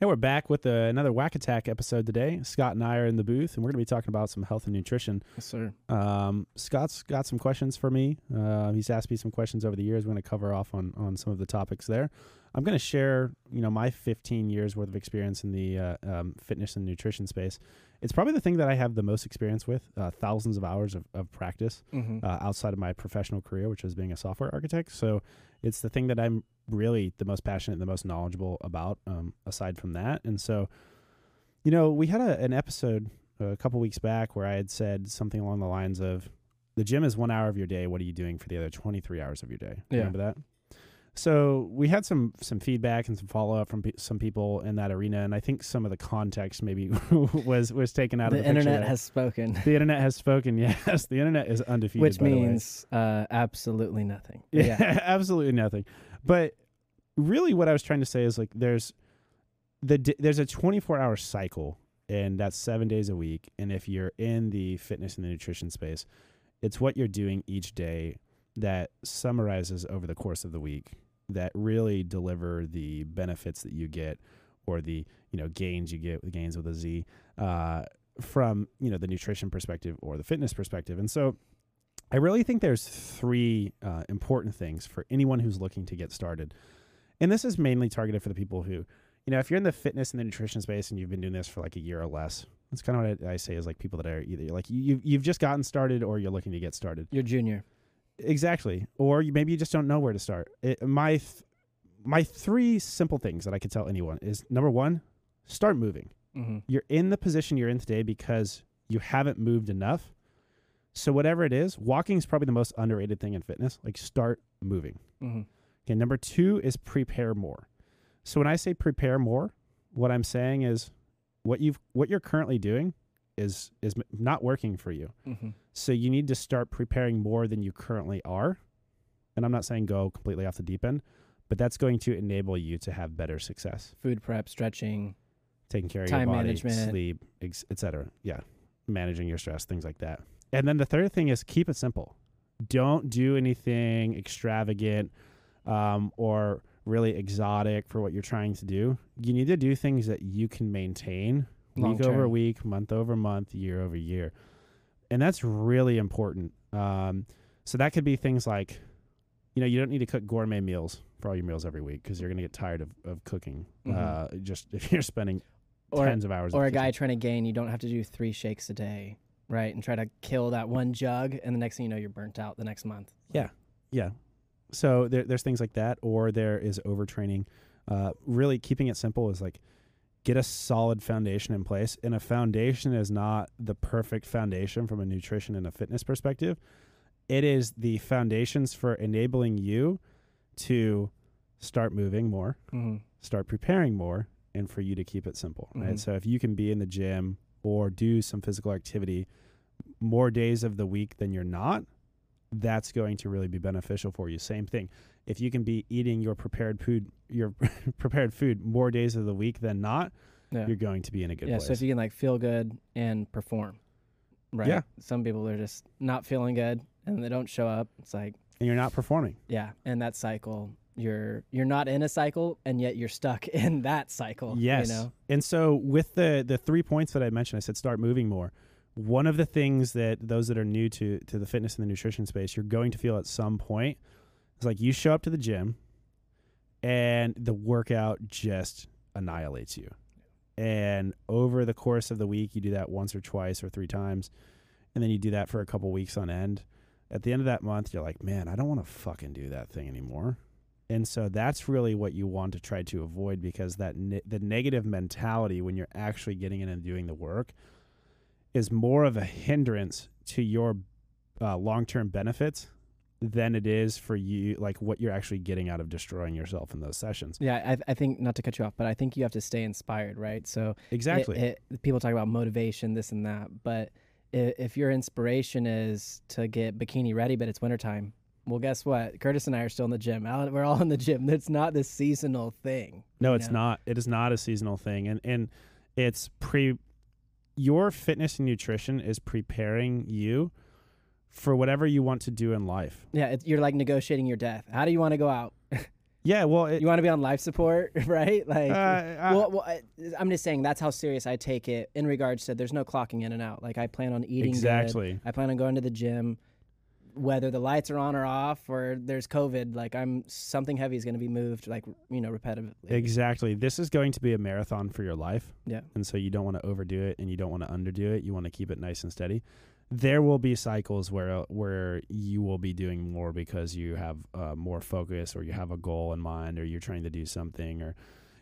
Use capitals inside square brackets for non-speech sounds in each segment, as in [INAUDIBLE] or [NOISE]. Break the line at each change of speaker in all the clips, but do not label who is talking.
And we're back with uh, another WAC Attack episode today. Scott and I are in the booth, and we're going to be talking about some health and nutrition.
Yes, sir.
Um, Scott's got some questions for me. Uh, he's asked me some questions over the years. We're going to cover off on, on some of the topics there. I'm going to share, you know, my 15 years worth of experience in the uh, um, fitness and nutrition space. It's probably the thing that I have the most experience with. Uh, thousands of hours of, of practice
Mm-hmm.
uh, outside of my professional career, which is being a software architect. So it's the thing that I'm really the most passionate, and the most knowledgeable about. Um, aside from that, and so, you know, we had a, an episode a couple weeks back where I had said something along the lines of, "The gym is one hour of your day. What are you doing for the other 23 hours of your day?"
Yeah.
Remember that? So we had some some feedback and some follow up from pe- some people in that arena, and I think some of the context maybe [LAUGHS] was was taken out
The
of the
internet
there.
has spoken,
the internet has spoken. [LAUGHS] Yes, the internet is undefeated.
which
by the way.
means uh, absolutely nothing.
Yeah, [LAUGHS] absolutely nothing. But really, what I was trying to say is like there's the d- there's a 24 hour cycle, and that's seven days a week. And if you're in the fitness and the nutrition space, it's what you're doing each day that summarizes over the course of the week that really deliver the benefits that you get or the you know gains you get gains with a z uh, from you know the nutrition perspective or the fitness perspective and so I really think there's three uh, important things for anyone who's looking to get started. And this is mainly targeted for the people who, you know, if you're in the fitness and the nutrition space and you've been doing this for like a year or less, that's kind of what I, I say is like people that are either like you, you've just gotten started or you're looking to get started.
You're junior.
Exactly. Or you, maybe you just don't know where to start. It, my, th- my three simple things that I could tell anyone is number one, start moving
Mm-hmm.
you're in the position you're in today because you haven't moved enough. So whatever it is, walking is probably the most underrated thing in fitness. Like start moving.
Mm-hmm.
Okay, number 2 is prepare more. So when I say prepare more, what I'm saying is what you've what you're currently doing is is not working for you.
Mm-hmm.
So you need to start preparing more than you currently are. And I'm not saying go completely off the deep end, but that's going to enable you to have better success
Food prep, stretching.
taking care of your body,
management.
sleep, ex- etc. Yeah, managing your stress, things like that. And then the third thing is keep it simple. Don't do anything extravagant um, or really exotic for what you're trying to do. You need to do things that you can maintain week over week, month over month, year over year, and that's really important. Um, so that could be things like, you know, you don't need to cook gourmet meals for all your meals every week because you're going to get tired of, of cooking.
Mhm.
Uh, just [LAUGHS] if you're spending
Or
tens of hours.
or a guy trying to gain, you don't have to do three shakes a day, right? And try to kill that one jug, and the next thing you know, you're burnt out the next month.
Yeah. Yeah. So there, there's things like that, or there is overtraining. Uh, really, keeping it simple is like get a solid foundation in place, and a foundation is not the perfect foundation from a nutrition and a fitness perspective. It is the foundations for enabling you to start moving more,
Mm-hmm.
start preparing more, and for you to keep it simple. Right.
Mhm.
So if you can be in the gym or do some physical activity more days of the week than you're not, that's going to really be beneficial for you. Same thing. If you can be eating your prepared food, your [LAUGHS] prepared food more days of the week than not,
Yeah.
you're going to be in a good place.
yeah.
place.
So if you can like feel good and perform, right?
Yeah.
Some people are just not feeling good and they don't show up. It's like
and you're not performing.
yeah, and that cycle. You're you're not in a cycle, and yet you're stuck [LAUGHS] in that cycle.
Yes.
You know.
And so with the the three points that I mentioned, I said start moving more. One of the things that those that are new to to the fitness and the nutrition space, you're going to feel at some point is like you show up to the gym and the workout just annihilates you. And over the course of the week, you do that once or twice or three times, and then you do that for a couple weeks on end. At the end of that month, you're like, man, I don't want to fucking do that thing anymore. And so that's really what you want to try to avoid because that ne- the negative mentality when you're actually getting in and doing the work is more of a hindrance to your uh, long-term benefits than it is for you like what you're actually getting out of destroying yourself in those sessions.
Yeah, I, I think not to cut you off, but I think you have to stay inspired, right? So
Exactly.
it- people talk about motivation, this and that, but if your inspiration is to get bikini ready, but it's wintertime, well, guess what? Curtis and I are still in the gym. Al- We're all in the gym. It's not this seasonal thing.
No, it's
know?
not. It is not a seasonal thing, and and it's pre. Your fitness and nutrition is preparing you for whatever you want to do in life.
Yeah, it's, you're like negotiating your death. How do you want to go out? [LAUGHS]
Yeah, well, it,
You want to be on life support, [LAUGHS] right? Like,
uh, I-
well, well, I, I'm just saying that's how serious I take it in regards to there's no clocking in and out. Like I plan on eating good.
exactly.
I plan on going to the gym, whether the lights are on or off or there's COVID. Like I'm something heavy is going to be moved, like you know, repetitively.
Exactly. This is going to be a marathon for your life.
Yeah.
And so you don't want to overdo it and you don't want to underdo it. You want to keep it nice and steady. There will be cycles where where you will be doing more because you have uh, more focus or you have a goal in mind or you're trying to do something or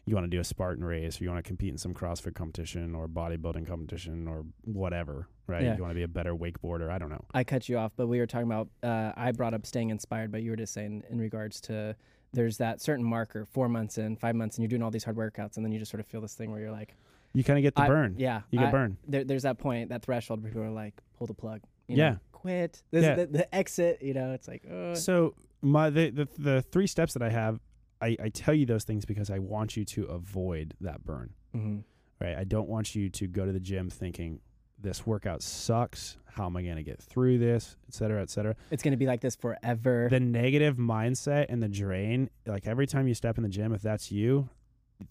you want to do a Spartan race or you want to compete in some CrossFit competition or bodybuilding competition or whatever, right?
Yeah.
You want to be a better wakeboarder. I don't know.
I cut you off, but we were talking about. Uh, I brought up staying inspired, but you were just saying in regards to there's that certain marker, four months in, five months, and you're doing all these hard workouts, and then you just sort of feel this thing where you're like,
You kind of get the
I-
burn.
yeah,
You get
I-
burned.
There, there's that point, that threshold where people are like, pull the plug, you
Yeah.
know, quit. This
Yeah.
the, the exit, you know, it's like, uh,
So my the, the the three steps that I have, I, I tell you those things because I want you to avoid that burn.
mhm.
Right. I don't want you to go to the gym thinking this workout sucks. How am I going to get through this, et cetera, et cetera.
it's gonna be like this forever.
The negative mindset and the drain, like every time you step in the gym, if that's you,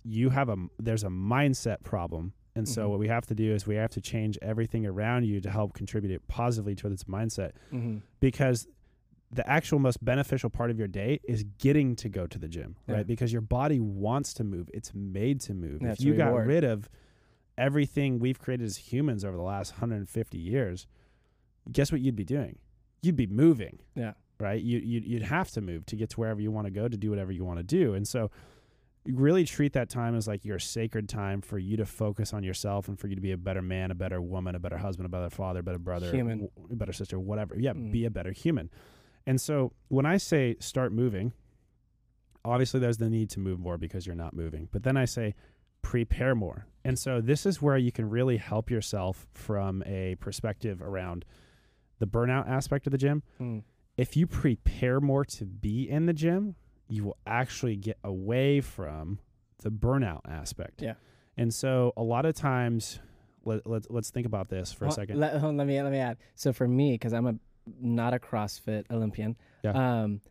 you have a there's a mindset problem. And so
Mhm.
what we have to do is we have to change everything around you to help contribute it positively to its mindset
hmm
because the actual most beneficial part of your day is getting to go to the gym,
Yeah.
right? Because your body wants to move. It's made to move. If you got rid of everything we've created as humans over the last 150 years, guess what you'd be doing? You'd be moving.
Yeah.
Right? You you'd, you'd have to move to get to wherever you want to go to do whatever you want to do. And so really treat that time as like your sacred time for you to focus on yourself and for you to be a better man, a better woman, a better husband, a better father, a better brother,
Human.
a better sister, whatever. Yeah,
Mm.
be a better human. And so when I say start moving, obviously there's the need to move more because you're not moving. But then I say prepare more. And so this is where you can really help yourself from a perspective around the burnout aspect of the gym.
Mm.
If you prepare more to be in the gym, you will actually get away from the burnout aspect.
Yeah.
And so a lot of times let, let, let's think about this for a second.
Let, let me let me add. So for me, because I'm a not a CrossFit Olympian,
Yeah.
um,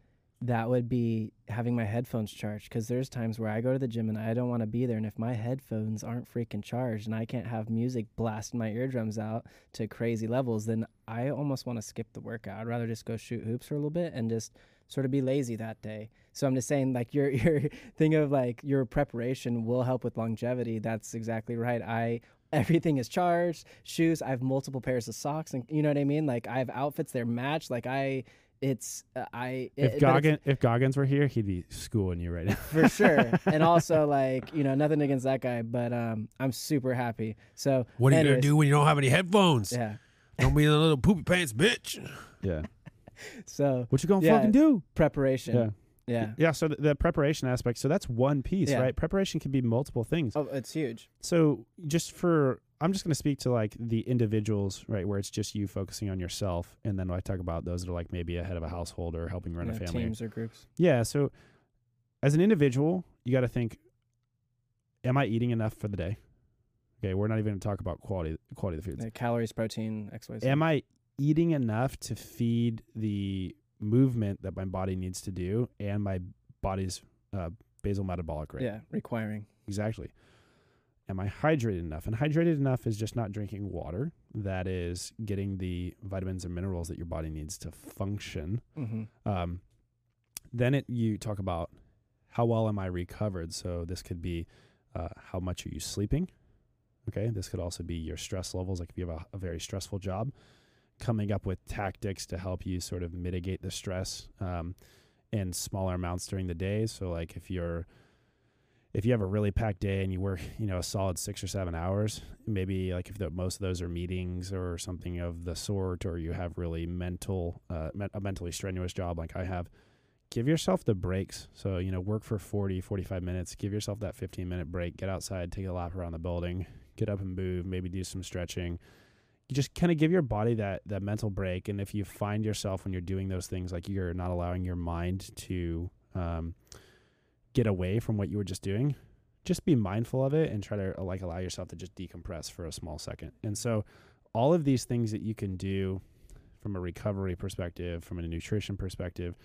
that would be having my headphones charged. Because there's times where I go to the gym and I don't want to be there, and if my headphones aren't freaking charged and I can't have music blasting my eardrums out to crazy levels, then I almost want to skip the workout. I'd rather just go shoot hoops for a little bit and just sort of be lazy that day. So I'm just saying, like your [LAUGHS] your thing of like your preparation will help with longevity. That's exactly right. I everything is charged shoes i have multiple pairs of socks and you know what i mean like i have outfits they're matched like i it's uh, i
if
it-
Goggins if Goggins were here, he'd be schooling you right now.
for sure [LAUGHS] and also like you know nothing against that guy but um i'm super happy so
What are you gonna do when you don't have any headphones?
yeah
Don't be a little poopy pants, bitch.
Yeah. [LAUGHS]
so
What you gonna
Yeah.
fucking do?
preparation
Yeah.
Yeah
Yeah. So the, the preparation aspect. So that's one piece,
Yeah.
right? Preparation can be multiple things.
oh it's huge
So just for, I'm just going to speak to like the individuals, right? Where it's just you focusing on yourself. And then I talk about those that are like maybe a head of a household or helping run
you
a family.
teams or groups
Yeah. So as an individual, you got to think, am I eating enough for the day? Okay. We're not even going to talk about quality, quality of the foods.
like calories protein xyz
Am I eating enough to feed the movement that my body needs to do and my body's uh, basal metabolic rate?
yeah requiring
Exactly. Am I hydrated enough? And hydrated enough is just not drinking water. That is getting the vitamins and minerals that your body needs to function.
mm-hmm.
Um, then it you talk about how well am I recovered. So this could be uh, how much are you sleeping. Okay, this could also be your stress levels. Like if you have a, a very stressful job, coming up with tactics to help you sort of mitigate the stress um, in smaller amounts during the day. So like if you're if you have a really packed day and you work, [LAUGHS] you know, a solid six or seven hours, maybe like if the, most of those are meetings or something of the sort, or you have really mental, uh, a mentally strenuous job like I have, give yourself the breaks. So, you know, work for 40, 45 minutes, give yourself that 15 minute break, get outside, take a lap around the building, get up and move, maybe do some stretching. You just kind of give your body that, that mental break. And if you find yourself when you're doing those things, like you're not allowing your mind to, um, get away from what you were just doing, just be mindful of it and try to like allow yourself to just decompress for a small second. And so all of these things that you can do from a recovery perspective, from a nutrition perspective,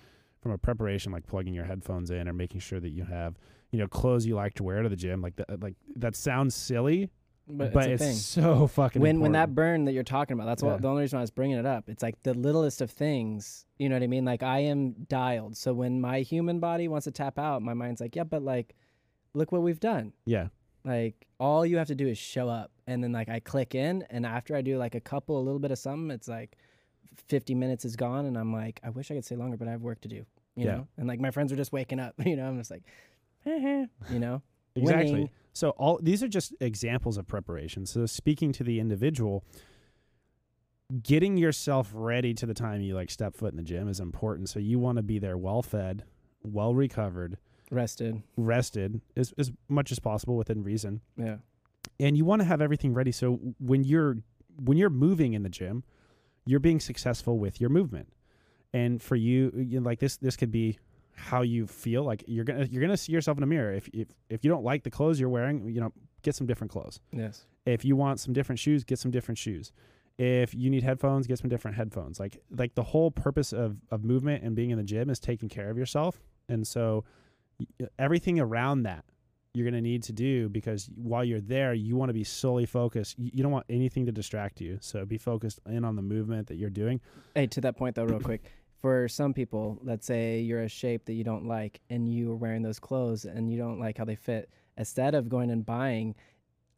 from a preparation like plugging your headphones in or making sure that you have you know clothes you like to wear to the gym like that like that sounds silly
But,
but,
it's,
it's, so [LAUGHS] fucking
when when that burn that you're talking about that's
Yeah.
what the only reason I was bringing it up. It's like the littlest of things. You know what I mean? Like I am dialed. So when my human body wants to tap out, my mind's like, yeah, but like, look what we've done.
yeah
Like all you have to do is show up, and then like I click in, and after I do like a couple, a little bit of something, it's like 50 minutes is gone, and I'm like, I wish I could stay longer, but I have work to do. You
Yeah.
know, and like my friends are just waking up. [LAUGHS] You know, I'm just like, [LAUGHS] you know,
exactly
winning.
so all these are just examples of preparation so speaking to the individual getting yourself ready to the time you like step foot in the gym is important so you want to be there well fed well recovered
rested.
rested as, as much as possible within reason
Yeah.
and you want to have everything ready so when you're when you're moving in the gym you're being successful with your movement and for you, you know, like this this could be how you feel like you're gonna you're gonna see yourself in a mirror. If if if you don't like the clothes you're wearing you know get some different clothes.
Yes.
if you want some different shoes get some different shoes. If you need headphones get some different headphones. Like like the whole purpose of of movement and being in the gym is taking care of yourself. And so everything around that you're going to need to do because while you're there you want to be solely focused. You, you don't want anything to distract you. So be focused in on the movement that you're doing.
Hey, to that point though, real quick. For some people, let's say you're a shape that you don't like and you are wearing those clothes and you don't like how they fit, instead of going and buying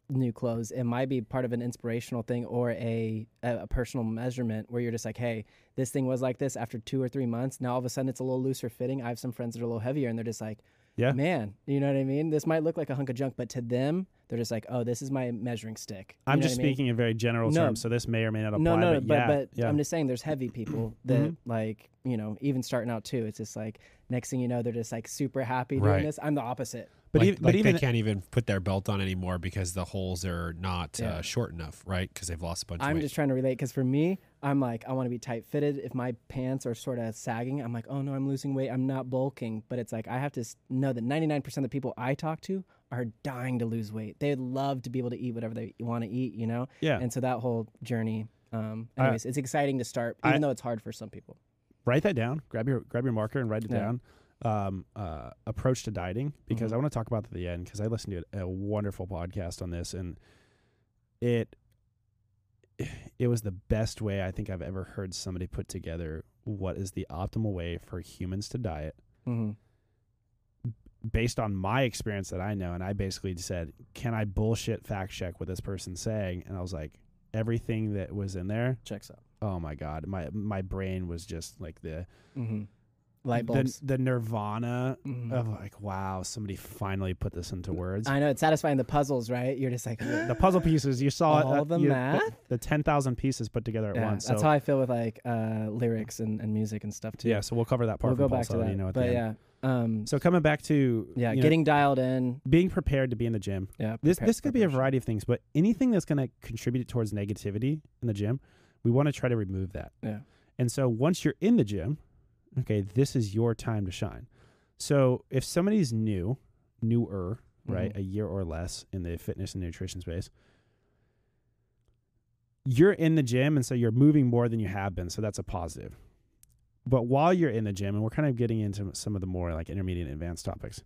new clothes, it might be part of an inspirational thing or a, a, personal measurement where you're just like, hey, this thing was like this after two or three months. Now all of a sudden it's a little looser fitting. I have some friends that are a little heavier and they're just like,
Yeah.
man, you know what I mean? This might look like a hunk of junk, but to them, they're just like, oh, this is my measuring stick. You
i'm just
what I mean?
speaking in very general
No.
terms so this may or may not apply
No, no,
but,
but
yeah,
but
yeah.
I'm just saying there's heavy people that
Mhm.
like you know even starting out too. It's just like next thing you know they're just like super happy doing
Right.
this. I'm the opposite.
But
like,
even,
like
but even
they can't even put their belt on anymore because the holes are not
Yeah.
uh, short enough, right? Because they've lost a bunch of
I'm just trying to relate because for me, I'm like I want to be tight fitted. If my pants are sort of sagging, I'm like, oh no, I'm losing weight. I'm not bulking. But it's like I have to know that 99% of the people I talk to are dying to lose weight. They'd love to be able to eat whatever they want to eat, you know.
yeah
And so that whole journey. Um,
I-
anyways, it's exciting to start,
I-
even though it's hard for some people.
write that down. Grab your grab your marker and write it
Yeah.
down. Um, uh, approach to dieting because
Mhm.
I want to talk about at the end because I listened to a, a wonderful podcast on this and it it was the best way I think I've ever heard somebody put together what is the optimal way for humans to diet
Mm-hmm.
based on my experience that I know and I basically said can I bullshit fact check what this person's saying and I was like everything that was in there
Checks out.
oh my god my my brain was just like the
Mm-hmm. Light
the,
bulbs.
the nirvana
Mhm.
of like, wow, somebody finally put this into words.
I know it's satisfying the puzzles, right? You're just like [GASPS]
the puzzle pieces you saw,
All
uh,
the
you-
math?
the, ten thousand pieces put together at
yeah,
once.
that's
so,
how I feel with like uh, lyrics and, and music and stuff too.
yeah, so we'll cover that part.
we'll
from
go back to that.
You know, at
but
the end.
yeah, um,
So coming back to
yeah,
you know,
getting dialed in.
being prepared to be in the gym.
Yeah,
This this could be a variety of things, but anything that's going to contribute towards negativity in the gym, we want to try to remove that.
Yeah.
And so once you're in the gym, okay, this is your time to shine. So if somebody's new, newer, right,
Mhm.
a year or less in the fitness and nutrition space, you're in the gym and so you're moving more than you have been, so that's a positive. But while you're in the gym, and we're kind of getting into some of the more like intermediate and advanced topics,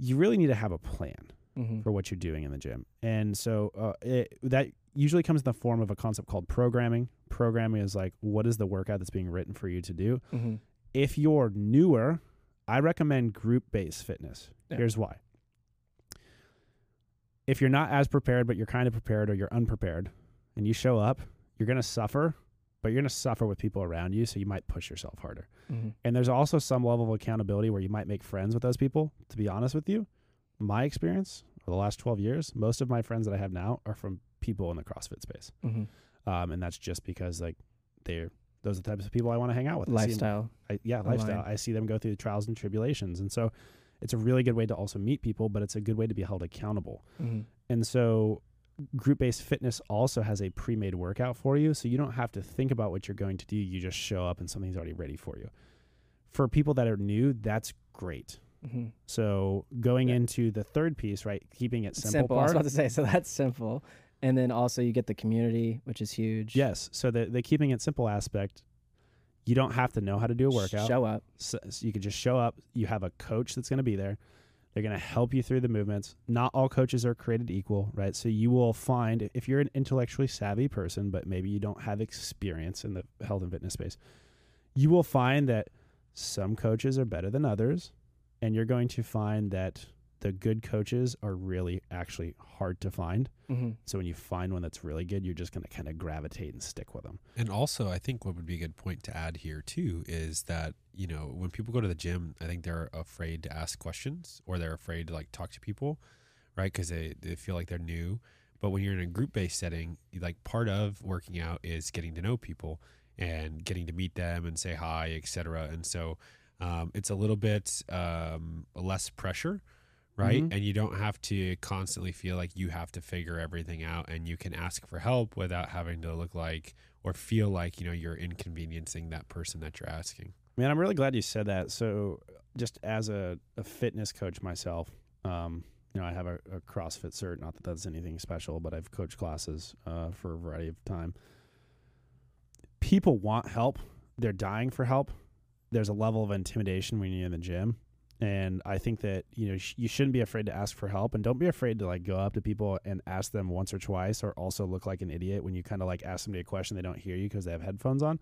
you really need to have a plan
Mhm.
for what you're doing in the gym. And so uh, it, that usually comes in the form of a concept called programming. Programming is like, what is the workout that's being written for you to do?
Mhm.
If you're newer, I recommend group based fitness.
Yeah.
Here's why. If you're not as prepared, but you're kind of prepared or you're unprepared, and you show up, you're going to suffer, but you're going to suffer with people around you. So you might push yourself harder.
Mhm.
And there's also some level of accountability where you might make friends with those people. To be honest with you, my experience for the last 12 years, most of my friends that I have now are from people in the CrossFit space.
Mhm.
Um, and that's just because like they're those are the types of people I want to hang out with. I see 'em-
Lifestyle.
I, yeah,
Align.
lifestyle. I see them go through the trials and tribulations, and so it's a really good way to also meet people, but it's a good way to be held accountable.
Mhm.
And so group based fitness also has a pre made workout for you. So you don't have to think about what you're going to do. You just show up and something's already ready for you. For people that are new, that's great.
Mhm.
So going
Yeah.
into the third piece, right? Keeping it simple,
Simple. I was about to say. So that's simple, and then also you get the community, which is huge.
Yes. So the the keeping it simple aspect, You don't have to know how to do a workout.
Show up.
So, so you can just show up. You have a coach that's going to be there. They're going to help you through the movements. Not all coaches are created equal, right? So you will find if you're an intellectually savvy person, but maybe you don't have experience in the health and fitness space, you will find that some coaches are better than others, and you're going to find that the good coaches are really actually hard to find.
hmm
So when you find one that's really good, you're just going to kind of gravitate and stick with them.
And also, I think what would be a good point to add here too is that you know when people go to the gym, I think they're afraid to ask questions or they're afraid to like talk to people, right? Because they they feel like they're new. But when you're in a group based setting, like part of working out is getting to know people and getting to meet them and say hi, etc. And so um, it's a little bit um, less pressure, right?
Mhm.
And you don't have to constantly feel like you have to figure everything out, and you can ask for help without having to look like or feel like you know you're inconveniencing that person that you're asking.
Man, I'm really glad you said that. So, just as a, a fitness coach myself, um, you know, I have a, a CrossFit cert. Not that that's anything special, but I've coached classes uh, for a variety of time. People want help. They're dying for help. There's a level of intimidation when you're in the gym, and I think that you know sh- you shouldn't be afraid to ask for help, and don't be afraid to like go up to people and ask them once or twice, or also look like an idiot when you kind of like ask somebody a question they don't hear you because they have headphones on.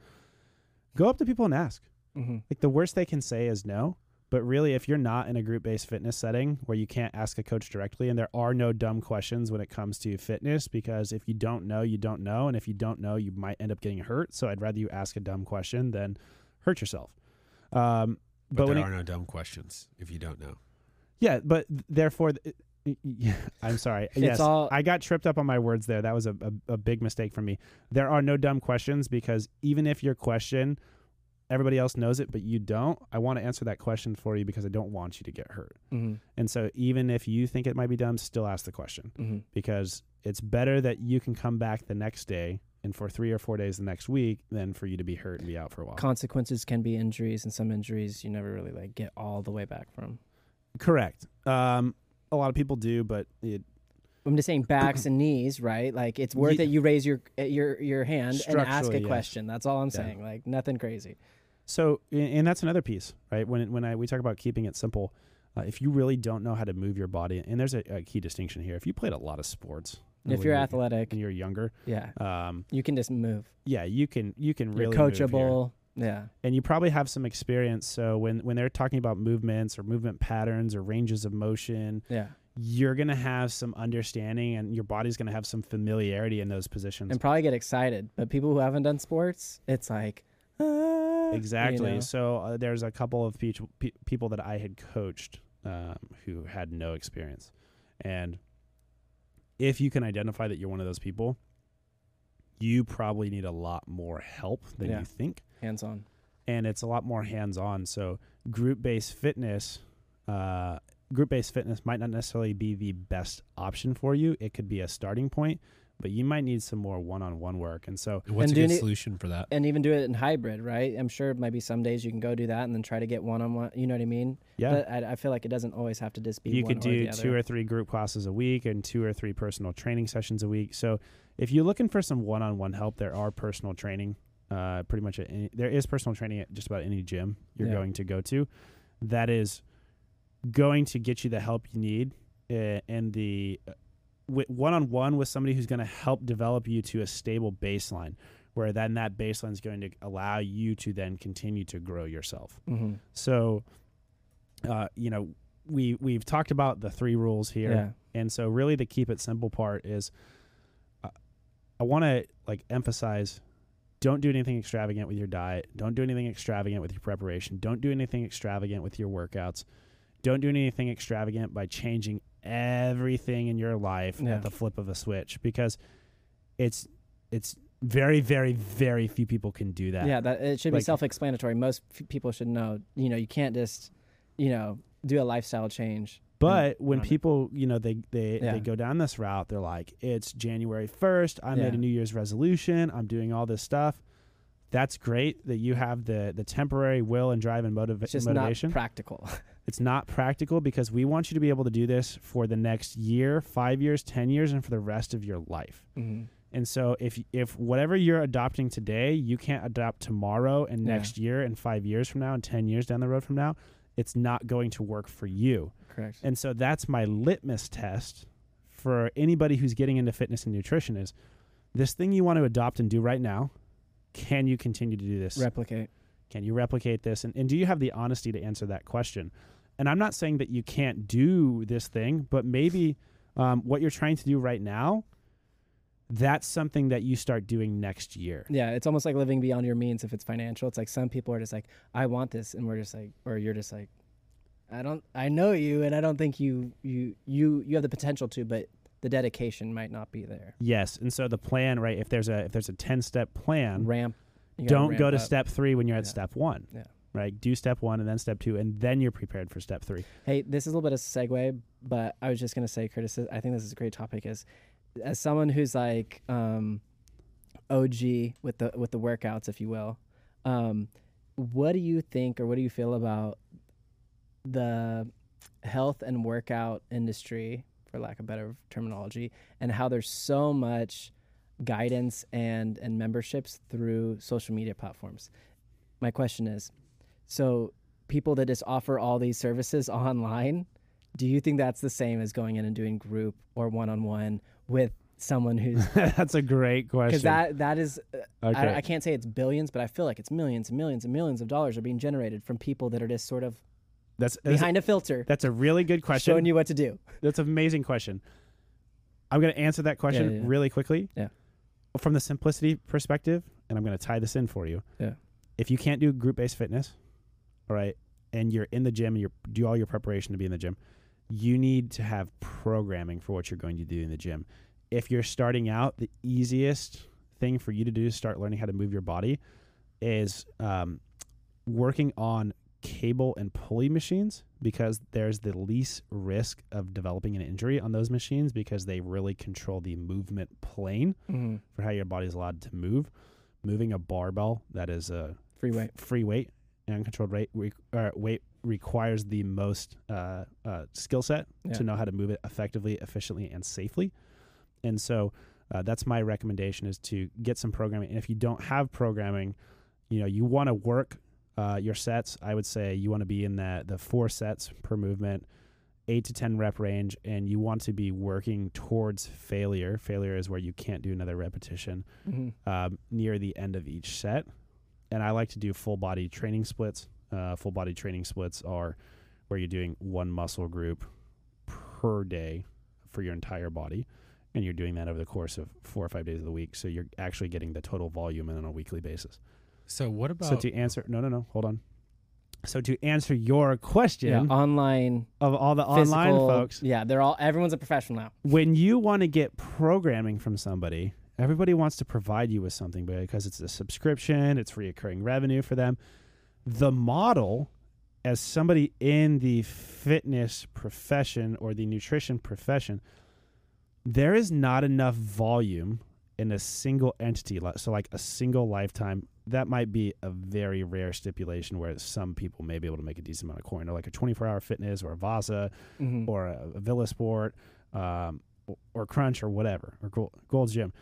Go up to people and ask
hmm
like the worst they can say is no. But really, if you're not in a group based fitness setting where you can't ask a coach directly, and there are no dumb questions when it comes to fitness, because if you don't know, you don't know. And if you don't know, you might end up getting hurt. So I'd rather you ask a dumb question than hurt yourself. Um,
But,
but when
there
it-
are no dumb questions if you don't know.
yeah, but therefore, th- yeah, [LAUGHS] I'm sorry.
It's
yes,
all-
I got tripped up on my words there. That was a, a, a big mistake from me. There are no dumb questions because even if your question, everybody else knows it, but you don't, I want to answer that question for you because I don't want you to get hurt.
hmm
And so even if you think it might be dumb, still ask the question
hmm
because it's better that you can come back the next day and for three or four days the next week than for you to be hurt and be out for a while.
Consequences can be injuries, and some injuries you never really like get all the way back from.
Correct. Um, a lot of people do, but it,
I'm just saying [CLEARS THROAT] backs and knees, right? Like it's worth
Ye-
it. You raise your uh, your your hand and ask a
yes.
question. That's all I'm
Yeah.
saying. Like nothing crazy.
So, and- and that's another piece, right? When when I we talk about keeping it simple, uh, if you really don't know how to move your body, and there's a, a key distinction here. If you played a lot of sports,
If you're athletic,
and you're younger,
yeah,
um,
you can just move.
yeah, you can you can really
you're coachable. Yeah.
and you probably have some experience. So when when they're talking about movements or movement patterns or ranges of motion,
Yeah.
you're gonna have some understanding, and your body's gonna have some familiarity in those positions.
And probably get excited. But people who haven't done sports, it's like ah, you
Exactly.
know?
So uh, there's a couple of peach, pe- people that I had coached um, who had no experience, and if you can identify that you're one of those people, you probably need a lot more help than
Yeah.
you think,
Hands on.
and it's a lot more hands-on. So group-based fitness. Uh, group-based fitness might not necessarily be the best option for you. It could be a starting point, but you might need some more one-on-one work. And so
what's
And
a good
you-
solution for that?
And even do it in hybrid, right? I'm sure maybe some days you can go do that and then try to get one on one. You know what I mean?
yeah,
But I, I feel like it doesn't always have to just be.
you
one
could
or
do
the
two
other.
or three group classes a week and two or three personal training sessions a week. So if you're looking for some one-on-one help, there are personal training. Uh, pretty much at any, there is personal training at just about any gym you're
Yeah.
going to go to. That is going to get you the help you need uh, and the uh, wi- one-on-one with somebody who's going to help develop you to a stable baseline, where then that baseline is going to allow you to then continue to grow yourself.
Mhm.
So, uh, you know, we we've talked about the three rules here,
Yeah.
and so really the keep it simple part is, uh, I want to like emphasize, don't do anything extravagant with your diet. Don't do anything extravagant with your preparation. Don't do anything extravagant with your workouts. Don't do anything extravagant by changing everything in your life
Yeah.
at the flip of a switch because it's it's very very very few people can do that.
Yeah, that it should be self-explanatory. Most f- people should know. You know, you can't just, you know, do a lifestyle change.
But when
it.
people, you know, they they,
Yeah.
they go down this route, they're like, it's January first. I made a New Year's resolution. I'm doing all this stuff. That's great that you have the the temporary will and drive and motiva-
It's just
motivation.
not practical. [LAUGHS]
it's not practical because we want you to be able to do this for the next year, five years, ten years, and for the rest of your life.
Mhm.
And so if if whatever you're adopting today, you can't adopt tomorrow and
Yeah.
next year and 5 years from now and 10 years down the road from now, it's not going to work for you.
Correct.
And so that's my litmus test for anybody who's getting into fitness and nutrition is this thing you want to adopt and do right now, can you continue to do this?
Replicate.
Can you replicate this? And, and do you have the honesty to answer that question? And I'm not saying that you can't do this thing, but maybe um, what you're trying to do right now, that's something that you start doing next year.
Yeah, it's almost like living beyond your means if it's financial. It's like some people are just like, I want this, and we're just like, or you're just like, I don't, I know you, and I don't think you, you, you, you have the potential to, but the dedication might not be there.
Yes. And so the plan, right? If there's a if there's a 10 step plan,
Ramp. You
don't go to
up.
step three when you're at
Yeah.
step one.
Yeah.
Right. Do step one and then step two, and then you're prepared for step three.
Hey, this is a little bit of a segue, but I was just gonna say, Curtis, I think this is a great topic. Is as someone who's like um, OG with the with the workouts, if you will, um, what do you think, or what do you feel about the health and workout industry, for lack of better terminology, and how there's so much guidance and and memberships through social media platforms? My question is, so people that just offer all these services [LAUGHS] online, do you think that's the same as going in and doing group or one on one with someone who's [LAUGHS]
that's a great question.
because that that is uh,
okay.
I, I can't say it's billions, but I feel like it's millions and millions and millions of dollars are being generated from people that are just sort of
that's that's a,
behind a filter,
that's a really good question.
showing you what to do.
That's an amazing question. I'm going to answer that question
yeah, yeah.
really quickly.
Yeah.
From the simplicity perspective, and I'm going to tie this in for you.
Yeah.
If you can't do group based fitness, all right, and you're in the gym and you do all your preparation to be in the gym, you need to have programming for what you're going to do in the gym. If you're starting out, the easiest thing for you to do to start learning how to move your body is um, working on cable and pulley machines because there's the least risk of developing an injury on those machines because they really control the movement plane
Mm-hmm.
for how your body is allowed to move. Moving a barbell that is a
Free weight.
free weight and uncontrolled rate re- uh, weight requires the most uh, uh, skill set
Yeah.
to know how to move it effectively, efficiently, and safely. And so uh, that's my recommendation is to get some programming. And if you don't have programming, you know you want to work uh, your sets. I would say you want to be in that the four sets per movement, eight to ten rep range, and you want to be working towards failure. Failure is where you can't do another repetition
Mm-hmm.
um, near the end of each set. And I like to do full body training splits. Uh, full body training splits are where you're doing one muscle group per day for your entire body. And you're doing that over the course of four or five days of the week. So you're actually getting the total volume in on a weekly basis.
So what about
so to answer, no, no, no, hold on. So to answer your
Yeah,
question
online,
of all the online folks,
Yeah, they're all. Everyone's a professional now.
when you want to get programming from somebody, everybody wants to provide you with something because it's a subscription, it's reoccurring revenue for them. The model, as somebody in the fitness profession or the nutrition profession, there is not enough volume in a single entity. So, like a single lifetime, that might be a very rare stipulation where some people may be able to make a decent amount of coin, or like a 24 hour fitness or a Vasa
Mm-hmm.
or a, a Villa Sport um, or, Crunch or whatever or Gold, Gold's Gym.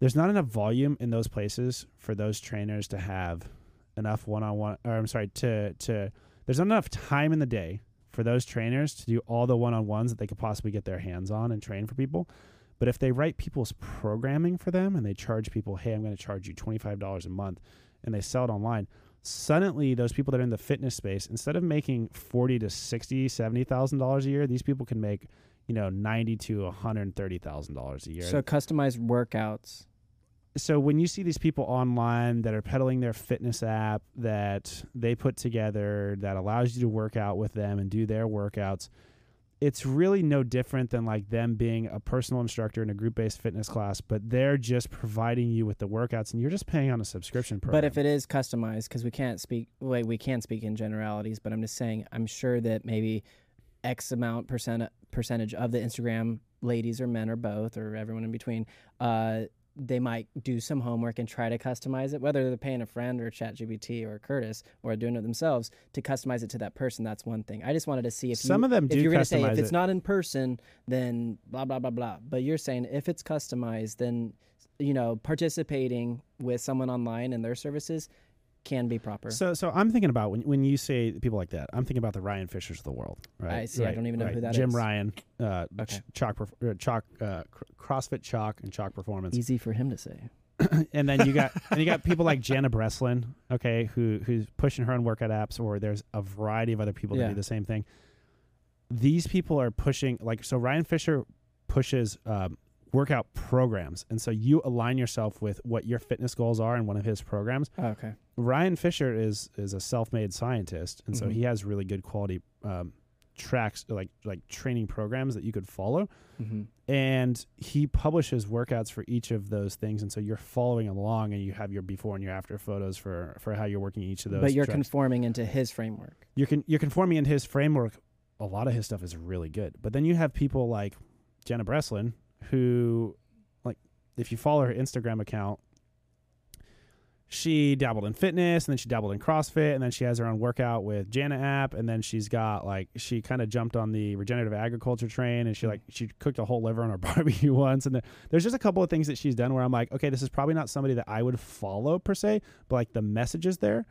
There's not enough volume in those places for those trainers to have enough one-on-one. Or I'm sorry, to to there's not enough time in the day for those trainers to do all the one-on-ones that they could possibly get their hands on and train for people. But if they write people's programming for them and they charge people, hey, I'm going to charge you $25 a month, and they sell it online, suddenly those people that are in the fitness space, instead of making forty to sixty, seventy thousand dollars a year, these people can make, you know, ninety to one hundred thirty thousand dollars a year.
So customized workouts.
so when you see these people online that are peddling their fitness app that they put together that allows you to work out with them and do their workouts it's really no different than like them being a personal instructor in a group-based fitness class but they're just providing you with the workouts and you're just paying on a subscription program
But if it is customized, because we can't speak, wait, we can speak in generalities. But I'm just saying, I'm sure that maybe X amount percent percentage of the Instagram ladies or men or both or everyone in between, uh, they might do some homework and try to customize it, whether they're paying a friend or ChatGPT or Curtis or doing it themselves to customize it to that person. That's one thing. I just wanted to see if
Some
you,
of them
if
do
you're gonna say
customize
if it's
it.
not in person, then blah blah blah blah. But you're saying if it's customized, then you know participating with someone online and their services can be proper.
So, so I'm thinking about when when you say people like that, I'm thinking about the Ryan Fischers of the world, right?
I see. I don't even know
right.
who that
Jim
is.
Ryan, uh,
Okay.
Ch- Chalk, Perf- uh, Chalk, uh, Cr- CrossFit Chalk and Chalk Performance,
Easy for him to say. [COUGHS]
and then you got [LAUGHS] and you got people like Jana Breslin, okay, who who's pushing her own workout apps, or there's a variety of other people that do the same thing. These people are pushing like so. Ryan Fischer pushes um, workout programs, and so you align yourself with what your fitness goals are in one of his programs.
Oh, okay.
Ryan Fischer is is a self-made scientist, and so
Mhm.
he has really good quality um, tracks, like like training programs that you could follow.
hmm
And he publishes workouts for each of those things, and so you're following along, and you have your before and your after photos for for how you're working each of those.
But you're
tracks.
conforming into his framework.
you're con- you're conforming into his framework. A lot of his stuff is really good, but then you have people like Jenna Breslin, who, like, if you follow her Instagram account, she dabbled in fitness, and then she dabbled in CrossFit, and then she has her own workout with Jana app, and then she's got like she kind of jumped on the regenerative agriculture train, and she like she cooked a whole liver on her [LAUGHS] barbecue once, and then there's just a couple of things that she's done where I'm like, okay, this is probably not somebody that I would follow per se, but like the message is there,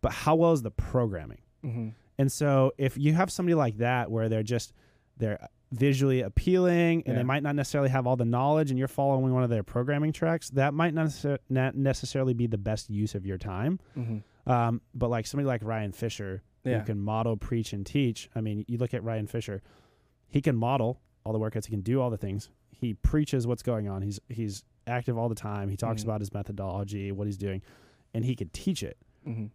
but how well is the programming?
Mm-hmm.
And so if you have somebody like that where they're just they're visually appealing and
Yeah.
they might not necessarily have all the knowledge and you're following one of their programming tracks, that might not, necessar- not necessarily be the best use of your time.
Mm-hmm.
Um, but like somebody like Ryan Fischer
Yeah.
who can model, preach, and teach. I mean, you look at Ryan Fischer, he can model all the workouts, he can do all the things. He preaches what's going on. He's he's active all the time. He talks
Mhm.
about his methodology, what he's doing, and he could teach it.
Mm-hmm.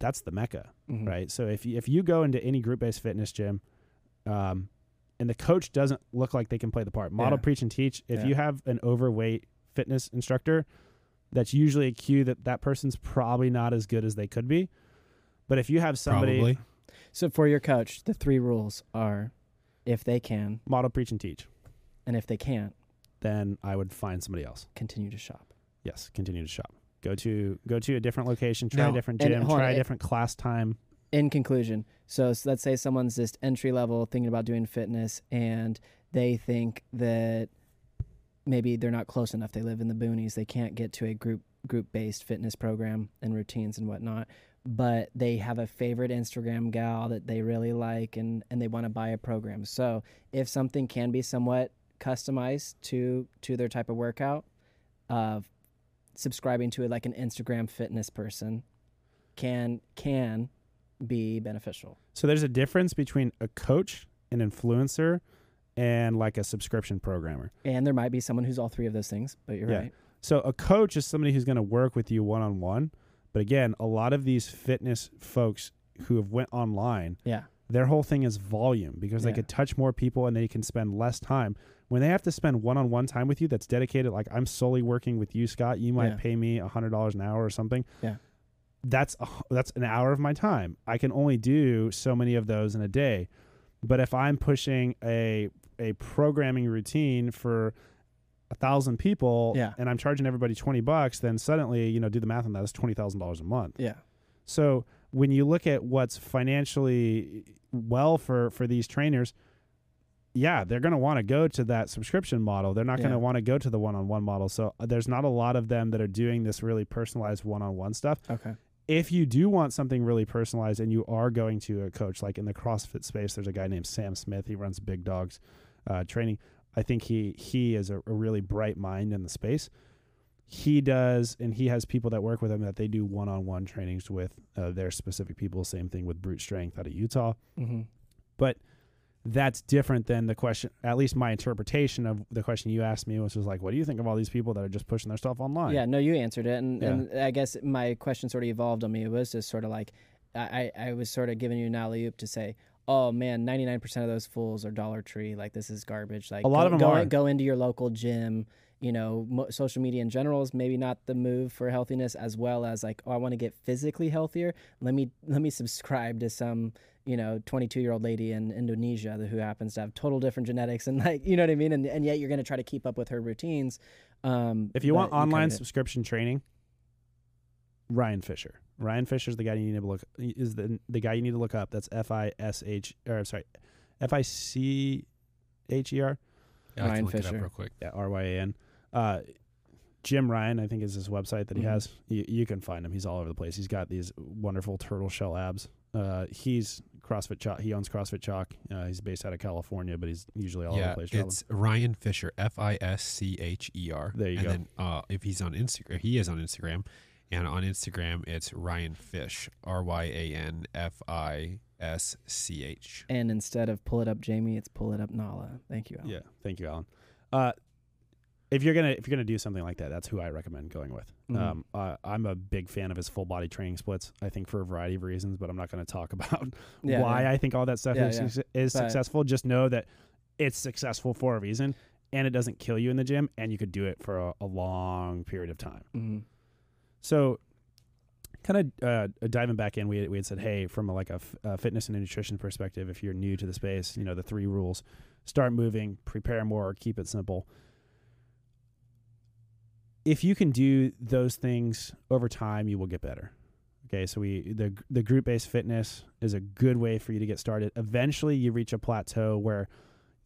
That's the mecca
Mm-hmm.
right? So if you, if you go into any group based fitness gym, um, and the coach doesn't look like they can play the part, model,
Yeah.
preach, and teach. If
Yeah.
you have an overweight fitness instructor, that's usually a cue that that person's probably not as good as they could be. But if you have somebody
Probably.
So for your coach, the three rules are if they can
model, preach, and teach,
and if they can't,
then I would find somebody else.
continue to shop.
Yes, continue to shop. Go to go to a different location, try
Now-
a different
and
gym,
hold on,
try a
it-
different class time.
In conclusion, so, s let's say someone's just entry level thinking about doing fitness and they think that maybe they're not close enough. They live in the boonies. They can't get to a group group based fitness program and routines and whatnot. But they have a favorite Instagram gal that they really like and, and they want to buy a program. So if something can be somewhat customized to to their type of workout, uh, subscribing to it like an Instagram fitness person can can be beneficial.
So there's a difference between a coach, an influencer, and like a subscription programmer.
And there might be someone who's all three of those things, but you're
Yeah.
right.
So a coach is somebody who's going to work with you one on one. But again, a lot of these fitness folks who have went online,
Yeah.
their whole thing is volume because they
Yeah.
could touch more people and they can spend less time. When they have to spend one on one time with you that's dedicated, like I'm solely working with you, Scott, you might
Yeah.
pay me a hundred dollars an hour or something.
Yeah.
That's a, that's an hour of my time. I can only do so many of those in a day. But if I'm pushing a a programming routine for a thousand people
Yeah.
and I'm charging everybody twenty bucks, then suddenly, you know, do the math on that, that's twenty thousand dollars a month.
Yeah.
So when you look at what's financially well for for these trainers, yeah, they're going to want to go to that subscription model. They're not going to want to go to the one-on-one model. So uh, there's not a lot of them that are doing this really personalized one-on-one stuff.
Okay.
If you do want something really personalized and you are going to a coach like in the CrossFit space, there's a guy named Sam Smith. He runs Big Dogs uh, training. I think he he is a, a really bright mind in the space. He does, and he has people that work with him that they do one-on-one trainings with uh, their specific people. Same thing with Brute Strength out of Utah
Mm-hmm.
but that's different than the question at least my interpretation of the question you asked me which was like what do you think of all these people that are just pushing their stuff online
Yeah, no, you answered it, and,
Yeah.
and I guess my question sort of evolved on me. It was just sort of like I, I was sort of giving you an alley oop to say, oh man, ninety nine percent of those fools are Dollar Tree. Like this is garbage. Like
A lot
go,
them
go,
are.
go into your local gym. You know, mo- social media in general is maybe not the move for healthiness, as well as like, oh, I want to get physically healthier. Let me let me subscribe to some you know 22 year old lady in Indonesia who happens to have total different genetics and like [LAUGHS] you know what I mean and and yet you're going to try to keep up with her routines. Um,
If you want online
kinda-
subscription training, Ryan Fischer. Ryan Fischer is the guy you need to look is the the guy you need to look up. That's F I S H or sorry, F I C H E R.
Yeah, I
Ryan
can look it
Fischer.
up real quick.
Yeah, R Y A N. Uh, Jim Ryan, I think, is his website that he
Mhm.
has. You, you can find him. He's all over the place. He's got these wonderful turtle shell abs. Uh, he's CrossFit Chalk. He owns CrossFit Chalk. Uh, he's based out of California, but he's usually all over the place. traveling.
it's Ryan Fischer, F I S C H E R.
There you
and
go.
then uh, if he's on Instagram, he is on Instagram, and on Instagram it's Ryan Fisch, R Y A N F I S C H.
and instead of pull it up Jamie, it's pull it up Nala. Thank you. Alan.
Yeah, thank you, Alan. Uh, if you're gonna if you're gonna do something like that, that's who I recommend going with.
Mhm.
Um, uh, I'm a big fan of his full body training splits. I think for a variety of reasons, but I'm not going to talk [LAUGHS] about
Yeah,
why
yeah.
I think all that stuff
Yeah,
is, is successful. Just know that it's successful for a reason, and it doesn't kill you in the gym, and you could do it for a, a long period of time.
Mhm.
So, kind of uh, diving back in, we had, we had said, hey, from a, like a, f- a fitness and nutrition perspective, if you're new to the space, you know the three rules: start moving, prepare more, keep it simple. If you can do those things over time, you will get better. Okay, so we the the group based fitness is a good way for you to get started. Eventually, you reach a plateau where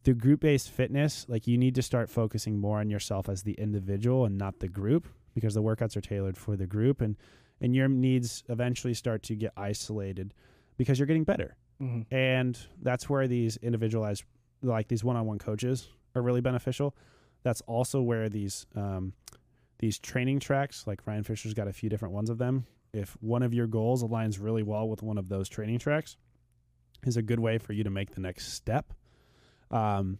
the group based fitness, like you need to start focusing more on yourself as the individual and not the group, because the workouts are tailored for the group, and and your needs eventually start to get isolated because you're getting better,
Mhm.
and that's where these individualized, like these one on one coaches, are really beneficial. That's also where these um, these training tracks, like Ryan Fischer's got a few different ones of them. If one of your goals aligns really well with one of those training tracks, is a good way for you to make the next step. Um,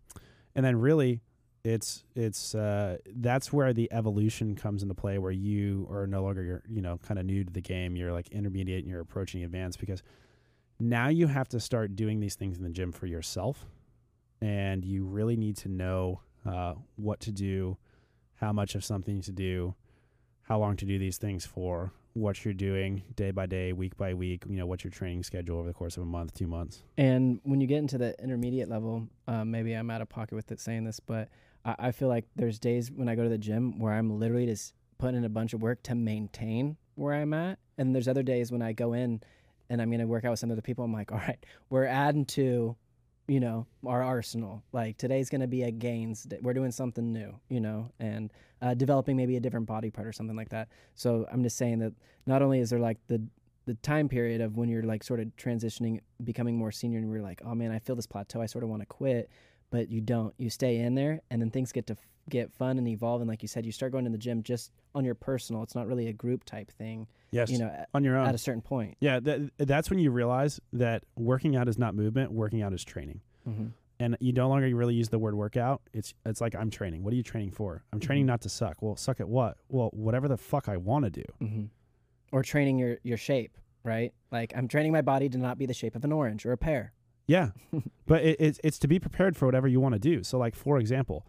and then really, it's it's uh, that's where the evolution comes into play, where you are no longer you're you know kind of new to the game. You're like intermediate and you're approaching advanced because now you have to start doing these things in the gym for yourself, and you really need to know uh, what to do, how much of something to do, how long to do these things for, what you're doing day by day, week by week. You know what's your training schedule over the course of a month, two months.
And when you get into the intermediate level, um, maybe I'm out of pocket with it saying this, but I, I feel like there's days when I go to the gym where I'm literally just putting in a bunch of work to maintain where I'm at. And there's other days when I go in and I'm going to work out with some other people. I'm like, all right, we're adding to, you know, our arsenal. Like today's going to be a gains. Day. We're doing something new, you know, and uh, developing maybe a different body part or something like that. So I'm just saying that not only is there like the the time period of when you're like sort of transitioning, becoming more senior, and we're like, oh man, I feel this plateau. I sort of want to quit, but you don't. You stay in there, and then things get to get fun and evolve. And like you said, you start going to the gym just on your personal. It's not really a group type thing,
Yes,
you know, at,
on your own.
at a certain point.
Yeah, that, that's when you realize that working out is not movement. Working out is training,
Mm-hmm.
and you no longer really use the word workout. It's it's like I'm training. What are you training for? I'm training
Mhm.
not to suck. Well, suck at what? Well, whatever the fuck I want to do.
Mm-hmm. Or training your your shape, right? Like I'm training my body to not be the shape of an orange or a pear.
Yeah, [LAUGHS] but it, it's it's to be prepared for whatever you want to do. So, like for example,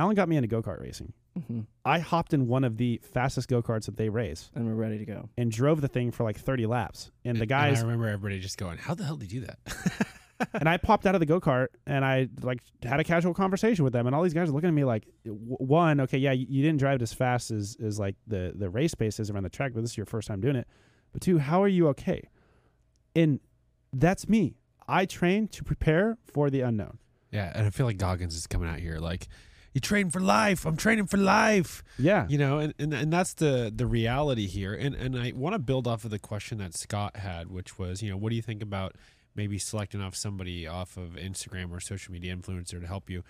Alan got me into go kart racing.
Mm-hmm.
I hopped in one of the fastest go karts that they race
And we're ready to go.
and drove the thing for like 30 laps. And the
And
guys
I remember everybody just going, "How the hell did you do that?" [LAUGHS]
and I popped out of the go kart and I like had a casual conversation with them, and all these guys are looking at me like, w- one, okay, yeah, you, you didn't drive it as fast as as like the the race pace is around the track, but this is your first time doing it. But two, how are you okay? And that's me. I train to prepare for the unknown.
yeah, and I feel like Goggins is coming out here like, "You train for life. I'm training for life."
Yeah,
you know and, and and that's the the reality here and and i want to build off of the question that scott had which was you know what do you think about maybe selecting off somebody off of instagram or social media influencer to help you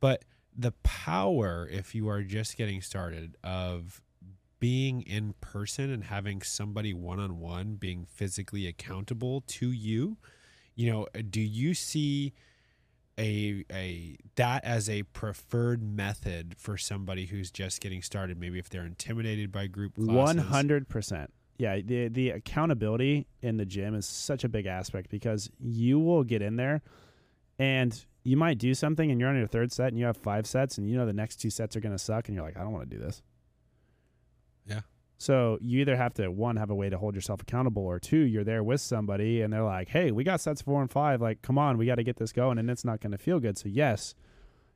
but the power if you are just getting started of being in person and having somebody one-on-one being physically accountable to you you know do you see a a that as a preferred method for somebody who's just getting started maybe if they're intimidated by group classes
One hundred percent. Yeah, the the accountability in the gym is such a big aspect because you will get in there and you might do something and you're on your third set and you have five sets and you know the next two sets are going to suck and you're like, I don't want to do this. So you either have to one have a way to hold yourself accountable, or two, you're there with somebody and they're like, "Hey, we got sets four and five. Like, come on, we got to get this going," and it's not going to feel good. So yes,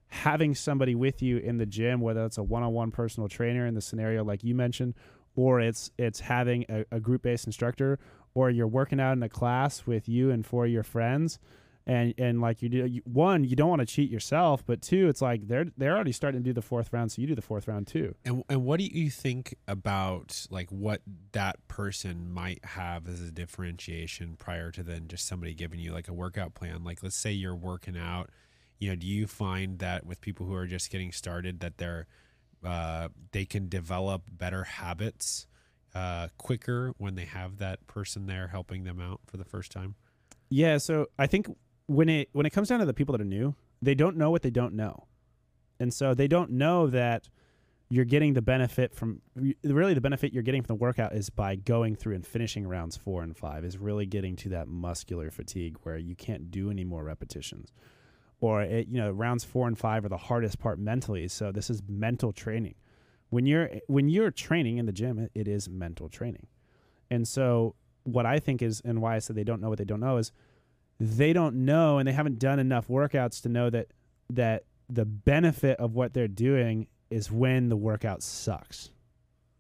having somebody with you in the gym, whether it's a one-on-one personal trainer in the scenario like you mentioned, or it's it's having a, a group-based instructor, or you're working out in a class with you and four of your friends and and like you do you, one you don't want to cheat yourself but two it's like they're they're already starting to do the fourth round so you do the fourth round too
And and what do you think about like what that person might have as a differentiation prior to then just somebody giving you like a workout plan? Like let's say you're working out, you know, do you find that with people who are just getting started that they're uh, they can develop better habits uh, quicker when they have that person there helping them out for the first time?
yeah so i think when it when it comes down to the people that are new they don't know what they don't know. And so they don't know that you're getting the benefit from really the benefit you're getting from the workout is by going through and finishing rounds four and five is really getting to that muscular fatigue where you can't do any more repetitions. Or it, you know rounds four and five are the hardest part mentally so this is mental training. When you're eh, when you're training in the gym it, it is mental training. And so what i think is and why i said they don't know what they don't know is they don't know and they haven't done enough workouts to know that that the benefit of what they're doing is when the workout sucks.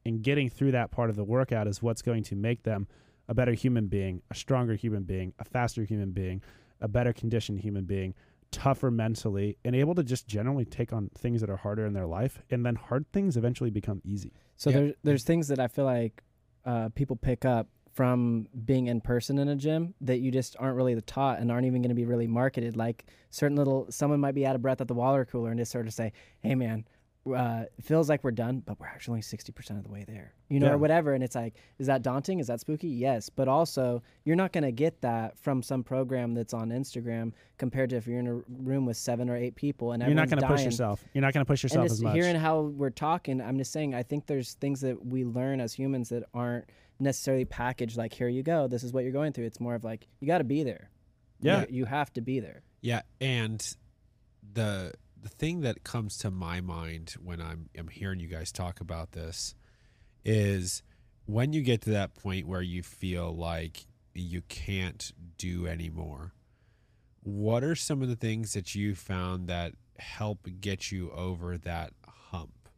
And getting through that part of the workout is what's going to make them a better human being a stronger human being a faster human being a better conditioned human being tougher mentally and able to just generally take on things that are harder in their life. And then hard things eventually become easy.
So
Yeah.
there's there's things that I feel like uh, people pick up from being in person in a gym that you just aren't really taught and aren't even going to be really marketed. Like certain little, someone might be out of breath at the water cooler and just sort of say, "Hey, man." Uh, feels like we're done, but we're actually only sixty percent of the way there, you know,
Yeah.
or whatever. And it's like, is that daunting? Is that spooky? Yes, but also you're not going to get that from some program that's on Instagram compared to if you're in a room with seven or eight people and
you're not
going to
push yourself you're not going to push yourself
and just
as much
hearing how we're talking, I'm just saying I think there's things that we learn as humans that aren't necessarily packaged like here you go, this is what you're going through. It's more of like you got to be there.
yeah
you, you have to be there.
Yeah, and the the thing that comes to my mind when I'm I'm hearing you guys talk about this is when you get to that point where you feel like you can't do anymore. What are some of the things that you found that help get you over that hump?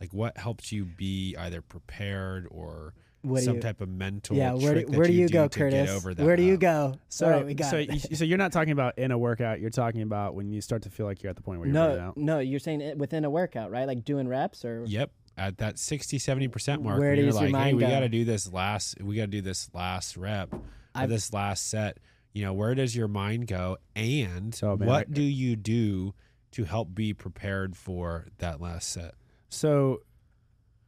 Like what helps you be either prepared or
What
some
you?
type of mental
Yeah, where
trick
do,
that
where do you,
do
go,
to get
Curtis?
over that
Where do you
hump?
go?
So,
All right, we got
so,
it.
y- so you're not talking about in a workout. You're talking about when you start to feel like you're at the point where you're burning
no,
out.
no, you're saying it within a workout, right? Like doing reps or
Yep. At that 60, 70% mark,
Where
you're
does your
like, hey,
mind
we got to do this last, we got to do this last rep or this last set. You know, where does your mind go? And
Oh, man,
what
I-
do you do to help be prepared for that last set?
So,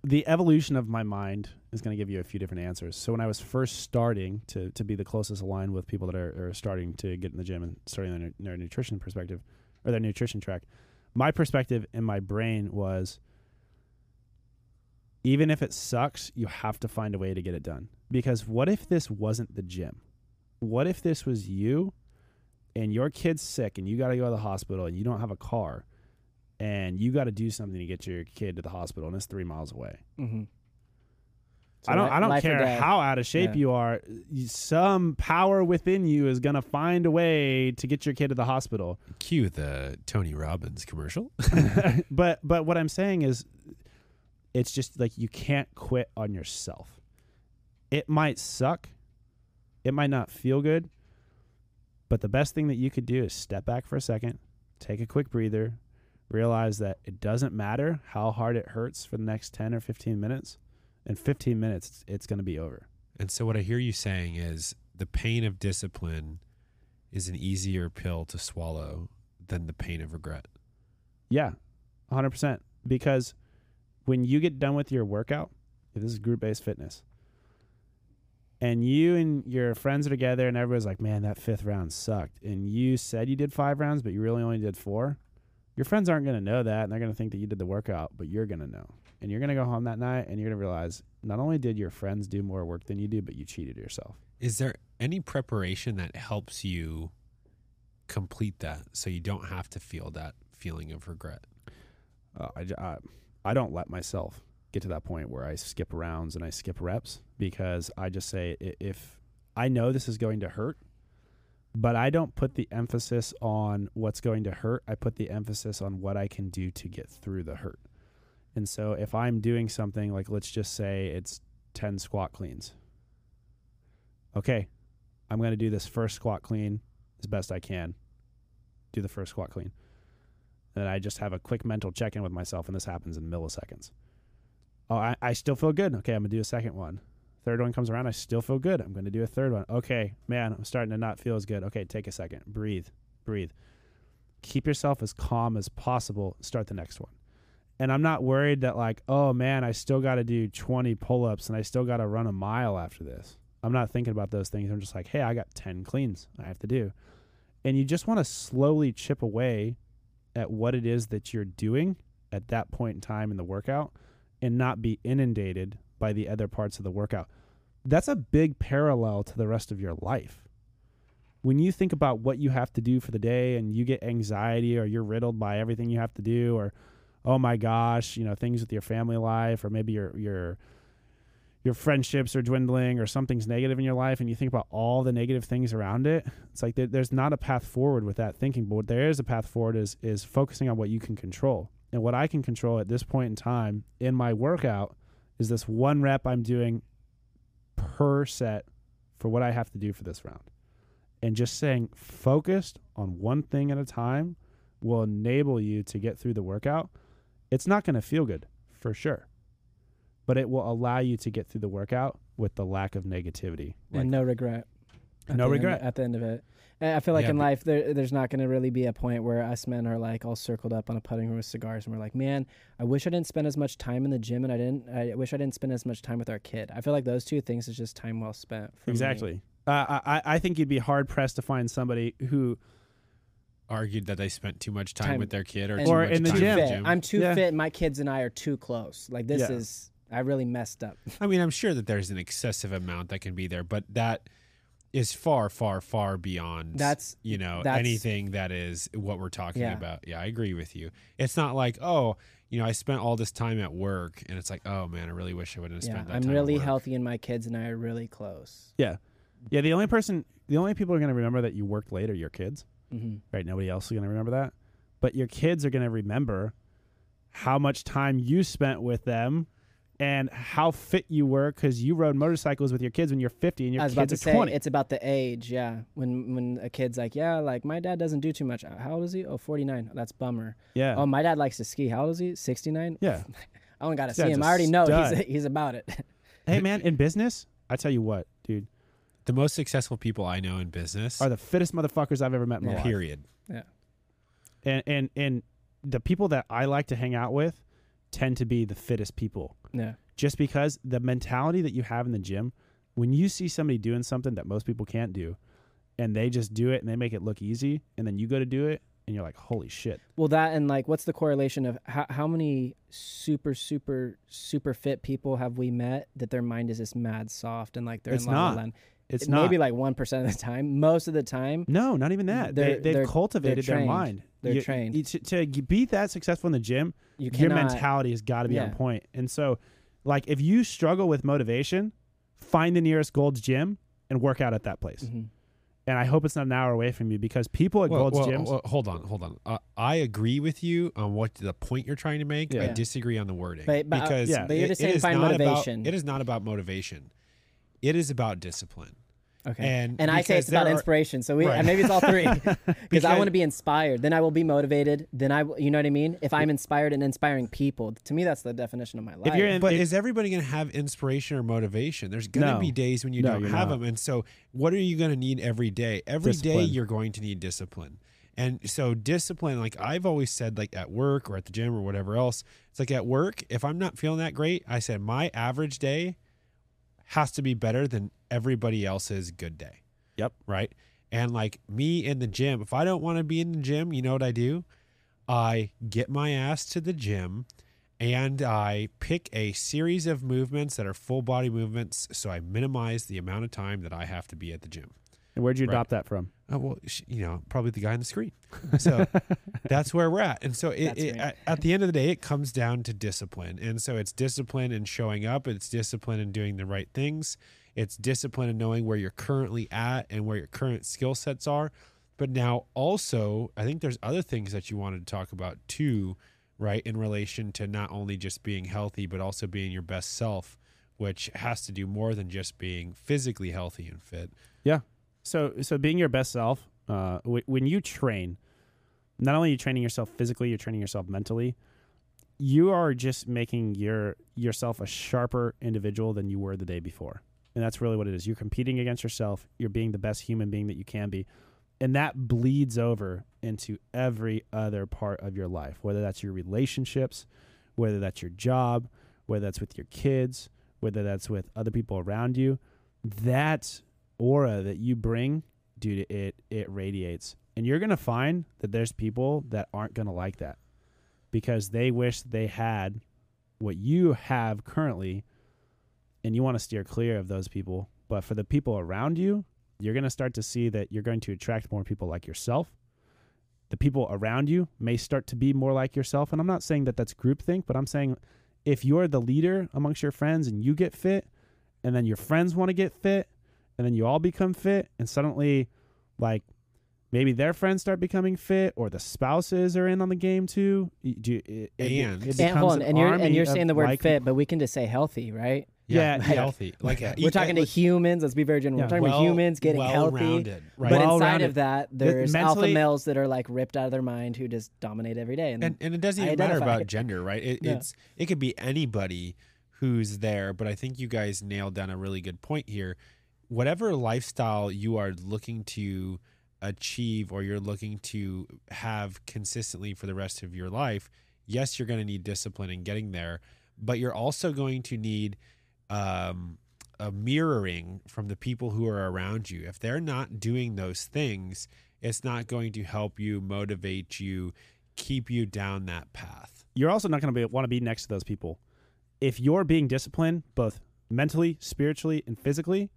the evolution of my mind is going to give you a few different answers. So, when I was first starting to to be the closest aligned with people that are, are starting to get in the gym and starting their, their nutrition perspective or their nutrition track, my perspective in my brain was even if it sucks, you have to find a way to get it done. Because what if this wasn't the gym? What if this was you and your kid's sick and you got to go to the hospital and you don't have a car and you got to do something to get your kid to the hospital and it's three miles away.
Mhm.
I don't.
li-
I don't care how out of shape
Yeah.
you are. Some power within you is gonna find a way to get your kid to the hospital.
Cue the Tony Robbins commercial. [LAUGHS] [LAUGHS]
but but what I'm saying is, it's just like you can't quit on yourself. It might suck. It might not feel good. But the best thing that you could do is step back for a second, take a quick breather, realize that it doesn't matter how hard it hurts for the next 10 or 15 minutes. In 15 minutes, it's, it's going to be over.
And so, what I hear you saying is the pain of discipline is an easier pill to swallow than the pain of regret.
Yeah, 100%. Because when you get done with your workout, if this is group based fitness, and you and your friends are together and everybody's like, man, that fifth round sucked. And you said you did five rounds, but you really only did four. Your friends aren't going to know that and they're going to think that you did the workout, but you're going to know. And you're going to go home that night and you're going to realize not only did your friends do more work than you do, but you cheated yourself.
Is there any preparation that helps you complete that so you don't have to feel that feeling of regret?
Uh, I, I, I don't let myself. get to that point where I skip rounds and I skip reps because I just say if I know this is going to hurt, but I don't put the emphasis on what's going to hurt. I put the emphasis on what I can do to get through the hurt. And so if I'm doing something like let's just say it's 10 squat cleans. Okay, I'm going to do this first squat clean as best I can. Do the first squat clean. And I just have a quick mental check in with myself, and this happens in milliseconds. Oh, I, I still feel good. Okay, I'm going to do a second one. Third one comes around, I still feel good. I'm going to do a third one. Okay, man, I'm starting to not feel as good. Okay, take a second. Breathe, breathe. Keep yourself as calm as possible. Start the next one. And I'm not worried that, like, oh man, I still got to do 20 pull ups and I still got to run a mile after this. I'm not thinking about those things. I'm just like, hey, I got 10 cleans I have to do. And you just want to slowly chip away at what it is that you're doing at that point in time in the workout and not be inundated by the other parts of the workout. That's a big parallel to the rest of your life. When you think about what you have to do for the day and you get anxiety or you're riddled by everything you have to do or oh my gosh, you know, things with your family life or maybe your your your friendships are dwindling or something's negative in your life and you think about all the negative things around it it's like there, there's not a path forward with that thinking but what there is a path forward is is focusing on what you can control and what i can control at this point in time in my workout is this one rep i'm doing per set for what i have to do for this round and just saying focused on one thing at a time will enable you to get through the workout it's not going to feel good for sure but it will allow you to get through the workout with the lack of negativity. Like,
and no regret. At
No
the end-
regret.
at the end of it. And I feel like
Yeah,
in life, there, there's not going to really be a point where us men are like all circled up on a putting room with cigars, and we're like, "Man, I wish I didn't spend as much time in the gym, and I didn't. I wish I didn't spend as much time with our kid." I feel like those two things is just time well spent. for me.
exactly. Uh, I I think you'd be hard pressed to find somebody who
Argued that they spent too much time,
Time-
with their kid or,
And
too
Or
much
in the
time
too
in
gym.
the
fit.
gym.
I'm too
Yeah.
fit. My kids and I are too close. Like this
Yeah.
is. I really messed up.
I mean, I'm sure that there's an excessive amount that can be there, but that is far, far, far beyond.
That's
you know
that's-
anything that is what we're talking
Yeah.
about. Yeah, I agree with you. It's not like oh, you know, I spent all this time at work, and it's like oh man, I really wish I wouldn't have
yeah.
spent that
I'm
time. at
really
work.
healthy, and my kids and I are really close.
yeah yeah the only person the only people who are going to remember that you worked late are your kids
hmm
right nobody else is going to remember that but your kids are going to remember how much time you spent with them and how fit you were because you rode motorcycles with your kids when you're 50 and your
I was about
kids
to
are
say
20
it's about the age, yeah. When when a kid's like, yeah, like my dad doesn't do too much. Uh, how old is he? Oh, 49. That's bummer.
yeah
Oh, my dad likes to ski. How old is he? 69.
yeah [LAUGHS]
I don't got to see him. I already know he's he's about it. [LAUGHS]
hey man in business i tell you what dude
The most successful people I know in business.
are the fittest motherfuckers i've ever met in my
Yeah.
life
period.
and and and the people that I like to hang out with tend to be the fittest people
yeah.
just because the mentality that you have in the gym when you see somebody doing something that most people can't do and they just do it and they make it look easy and then you go to do it and you're like holy shit
Well, that and like, what's the correlation of how, how many super, super, super fit people have we met that their mind is just mad soft and like they're
It's
in La La
not.
Land?
it's
It-
not
maybe like one percent of the time. Most of the time,
no not even that they, they've cultivated their mind
They're
You-
trained.
you- to, to be that successful in the gym
you
your mentality has got to be on
Yeah.
point and so like if you struggle with motivation find the nearest gold's gym and work out at that place
Mhm.
and I hope it's not an hour away from you because people at
Well,
Gold's
well,
gyms.
well, hold on, hold on. Uh, I agree with you on what the point you're trying to make. I disagree on the wording
But- but, uh,
because
yeah.
But you're just
it
saying
is
find motivation.
About, it is not about motivation. It is about discipline.
Okay.
And
And I say it's about
are-
inspiration. So we
Right.
maybe it's all three. [LAUGHS] Because I want to be inspired. Then I will be motivated. Then I, will- you know what I mean. If I'm inspired and inspiring people, to me that's the definition of my life.
If you're in,
But
if-
is everybody going to have inspiration or motivation? There's going to
No.
be days when you
No,
don't have
not.
them. And so, what are you going to need every day? Every day,
Discipline.
you're going to need discipline. And so, discipline, like I've always said, like at work or at the gym or whatever else, it's like at work, if I'm not feeling that great, I said my average day has to be better than everybody else's good day.
Yep.
Right. And like me in the gym, if I don't want to be in the gym, you know what I do? I get my ass to the gym and I pick a series of movements that are full body movements so I minimize the amount of time that I have to be at the gym.
And where'd you
Right.
adopt that from?
Oh, well, you know, probably the guy on the screen. So [LAUGHS] that's where we're at. And so it, it, at, at the end of the day, it comes down to discipline. And so it's discipline in showing up. It's discipline in doing the right things. It's discipline in knowing where you're currently at and where your current skill sets are. But now also, I think there's other things that you wanted to talk about too, right? In relation to not only just being healthy, but also being your best self, which has to do more than just being physically healthy and fit. Yeah.
So, so being your best self, uh, w- when you train, not only are you training yourself physically, you're training yourself mentally. You are just making your yourself a sharper individual than you were the day before, and that's really what it is. You're competing against yourself. You're being the best human being that you can be, and that bleeds over into every other part of your life. Whether that's your relationships, whether that's your job, whether that's with your kids, whether that's with other people around you. That aura that you bring, dude, it it radiates. And you're gonna find that there's people that aren't gonna like that because they wish they had what you have currently, and you want to steer clear of those people. But for the people around you, you're gonna start to see that you're going to attract more people like yourself. The people around you may start to be more like yourself, and I'm not saying that that's groupthink, but I'm saying if you're the leader amongst your friends and you get fit, and then your friends want to get fit, and then you all become fit and suddenly like maybe their friends start becoming fit or the spouses are in on the game too do you- it, it-
And-
it
And hold
becomes
on,
an
and you're and you're saying the word
like-
fit, but we can just say healthy, right?
Yeah, yeah.
healthy. Like
We're talking to humans. Let's be very general.
Yeah.
We're talking about humans getting healthy.
right?
But inside
Well-rounded.
of that, there's
mentally-
alpha males that are like ripped out of their mind who just dominate every day. And,
and and it doesn't even matter about gender, right? It,
Yeah.
It's it could be anybody who's there, but I think you guys nailed down a really good point here. Whatever lifestyle you are looking to achieve or you're looking to have consistently for the rest of your life, yes, you're going to need discipline in getting there, but you're also going to need um, a mirroring from the people who are around you. If they're not doing those things, it's not going to help you, motivate you, keep you down that path.
you're also not going to be want to be next to those people if you're being disciplined both mentally spiritually and physically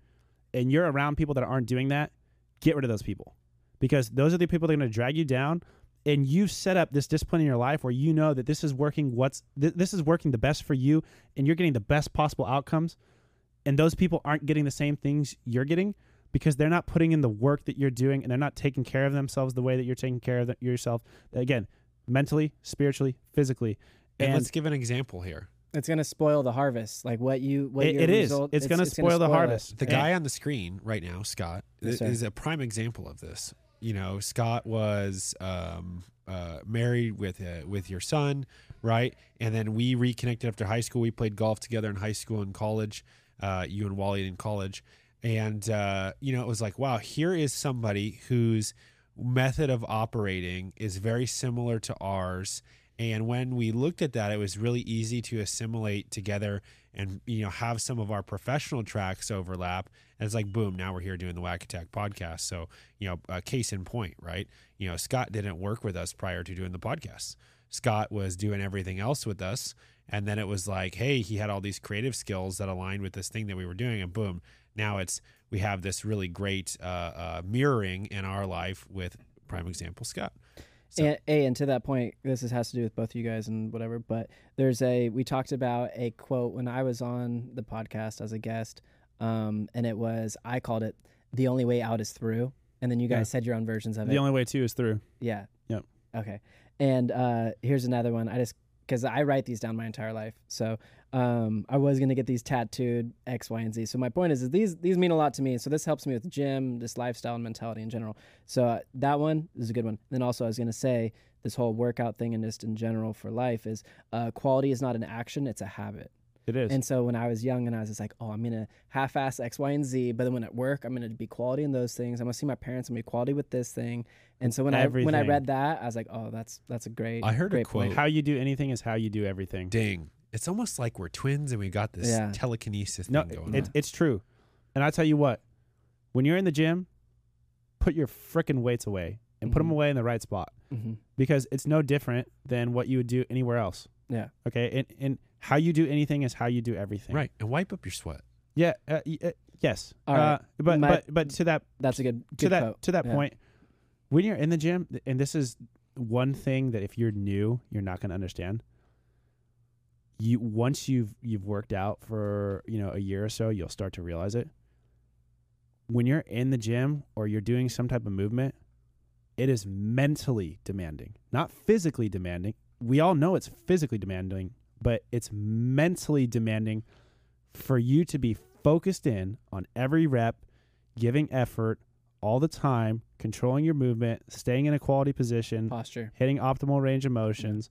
and you're around people that aren't doing that get rid of those people because those are the people that are going to drag you down and you've set up this discipline in your life where you know that this is working what's th- this is working the best for you and you're getting the best possible outcomes and those people aren't getting the same things you're getting because they're not putting in the work that you're doing and they're not taking care of themselves the way that you're taking care of the, yourself again mentally spiritually physically
And,
and
let's give an example here.
it's gonna spoil the harvest. Like what you what
It-
your
it is.
result,
It's it's gonna spoil the
it.
harvest.
The guy on the screen right now, Scott,
Yes,
is a prime example of this. You know, Scott was um, uh, married with uh, with your son, right? And then we reconnected after high school. We played golf together in high school and college. Uh, you and Wally in college, and uh, you know, it was like, wow, here is somebody whose method of operating is very similar to ours. And when we looked at that, it was really easy to assimilate together and you know have some of our professional tracks overlap. And it's like boom, now we're here doing the WAC Attack podcast. So you know, uh, case in point, right? You know, Scott didn't work with us prior to doing the podcast. Scott was doing everything else with us, and then it was like, hey, he had all these creative skills that aligned with this thing that we were doing, and boom, now it's we have this really great uh, uh, mirroring in our life with prime example Scott. So-
And, a, and to that point, this is, has to do with both of you guys and whatever. But there's a we talked about a quote when I was on the podcast as a guest, um, and it was I called it "the only way out is through," and then you guys
Yeah.
said your own versions of
the
it.
The only way to is through
yeah.
Yep.
Okay. And uh, here's another one. I just because I write these down my entire life, so um, I was gonna get these tattooed X, Y, and Z. So my point is, is these these mean a lot to me. So this helps me with gym, this lifestyle and mentality in general. So uh, that one is a good one. Then also I was gonna say this whole workout thing and just in general for life is uh, quality is not an action; it's a habit.
It is
And so when I was young and I was just like, oh, I'm gonna half-ass X, Y, and Z, but then when at work, I'm gonna be quality in those things. I'm gonna see my parents and be quality with this thing. And so when I when I read that, I was like, oh, that's that's a great.
I heard a quote.
point.
how you do anything is how you do everything
Dang. It's almost like we're twins and we got this
Yeah.
telekinesis
no
thing going
it,
on.
it's true and i tell you what when you're in the gym put your frickin' weights away and put 'em put them away in the right spot
hmm
because it's no different than what you would do anywhere else
Yeah.
okay and, and how you do anything is how you do everything
Right. And wipe up your sweat.
yeah uh, y- uh, Yes.
All right.
Uh, but
My-
but but to that
That's a good
to that
quote.
to that
Yeah.
point, when you're in the gym, and this is one thing that if you're new, you're not going to understand. You once you've you've worked out for you know a year or so, you'll start to realize it. When you're in the gym or you're doing some type of movement, it is mentally demanding, not physically demanding. We all know it's physically demanding, but it's mentally demanding for you to be focused in on every rep, giving effort all the time, controlling your movement, staying in a quality position,
posture.
hitting optimal range of motions.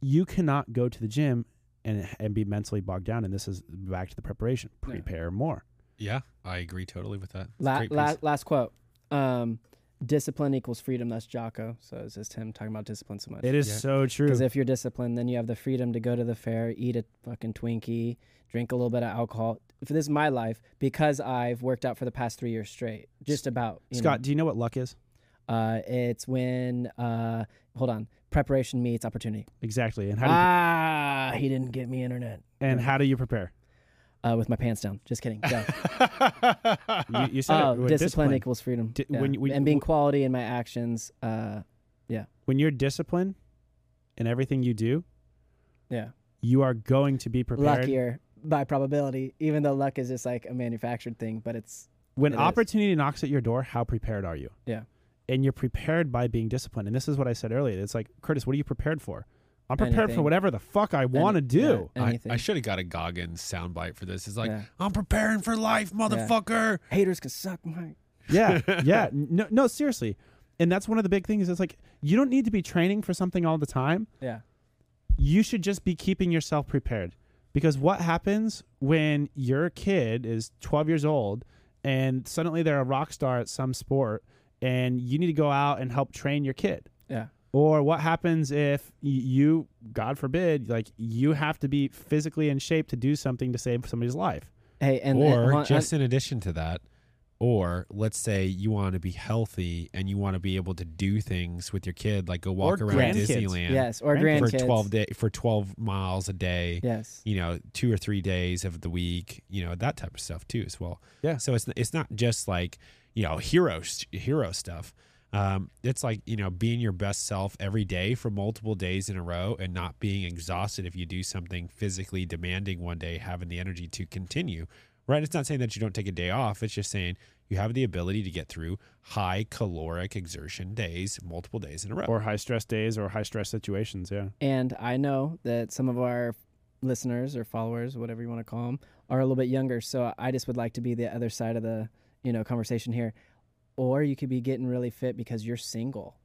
You cannot go to the gym and and be mentally bogged down. And this is back to the preparation.
Yeah.
Prepare more.
Yeah, I agree totally with that.
La- la- last quote. Um, discipline equals freedom. That's Jocko. So it's just him talking about discipline so much.
It is
Yeah.
so true.
Because if you're disciplined, then you have the freedom to go to the fair, eat a fucking Twinkie, drink a little bit of alcohol. For this is my life because I've worked out for the past three years straight. Just about.
Scott,
know.
do you know what luck is?
Uh, it's when uh, hold on, preparation meets opportunity.
Exactly. And how do you,
Ah, he didn't get me internet.
and how do you prepare?
Uh, with my pants down. Just kidding. Go. [LAUGHS]
you, you said
oh,
it with
discipline, equals freedom.
Di-
Yeah.
when when
and being quality in my actions. Uh, yeah.
When you're disciplined in everything you do,
yeah.
you are going to be prepared.
Luckier by probability, even though luck is just like a manufactured thing, but it's
When
It is.
opportunity knocks at your door, how prepared are you?
Yeah.
And you're prepared by being disciplined. And this is what I said earlier. It's like, Curtis, what are you prepared for? I'm prepared for whatever the fuck I want to
Any-
do.
yeah,
I. I should have got a Goggins soundbite for this. It's like,
Yeah.
I'm preparing for life, motherfucker.
haters can suck my.
Yeah, [LAUGHS] yeah. No, no, seriously. And that's one of the big things. It's like you don't need to be training for something all the time.
Yeah.
You should just be keeping yourself prepared. Because what happens when your kid is 12 years old and suddenly they're a rock star at some sport and you need to go out and help train your kid?
Yeah.
Or what happens if you, God forbid, like you have to be physically in shape to do something to save somebody's life?
Hey, and
or
and, hold on,
just in addition to that, or let's say you want to be healthy and you want to be able to do things with your kid, like go walk around
grandkids.
Disneyland
yes, or
Grandkids.
grandkids
for twelve day for twelve miles a day.
Yes.
You know, two or three days of the week. You know that type of stuff too, as well.
Yeah.
So it's it's not just like you know hero hero stuff. Um, it's like you know being your best self every day for multiple days in a row and not being exhausted if you do something physically demanding one day, having the energy to continue. Right? It's not saying that you don't take a day off. It's just saying you have the ability to get through high caloric exertion days, multiple days in a row.
Or high stress days or high stress situations. Yeah.
And I know that some of our listeners or followers, whatever you want to call them, are a little bit younger. So I just would like to be the other side of the you know conversation here. Or you could be getting really fit because you're single.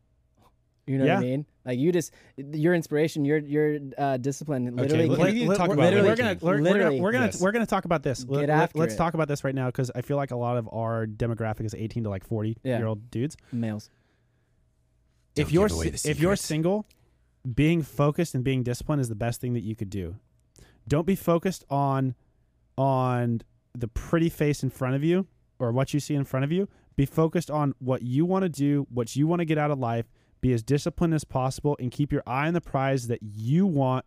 You know what I mean? Like you just your inspiration, your your uh, discipline, literally.
let-
can-
let- need to talk
we're,
about
we're gonna we're, we're gonna we're gonna,
Yes.
we're gonna talk about this.
Get after
let's
it.
talk about this right now because I feel like a lot of our demographic is 18 to like 40
Yeah.
year old dudes.
males.
Don't
if you're
give away
si-
the
if you're single, being focused and being disciplined is the best thing that you could do. Don't be focused on on the pretty face in front of you or what you see in front of you. Be focused on what you want to do, what you want to get out of life. Be as disciplined as possible and keep your eye on the prize that you want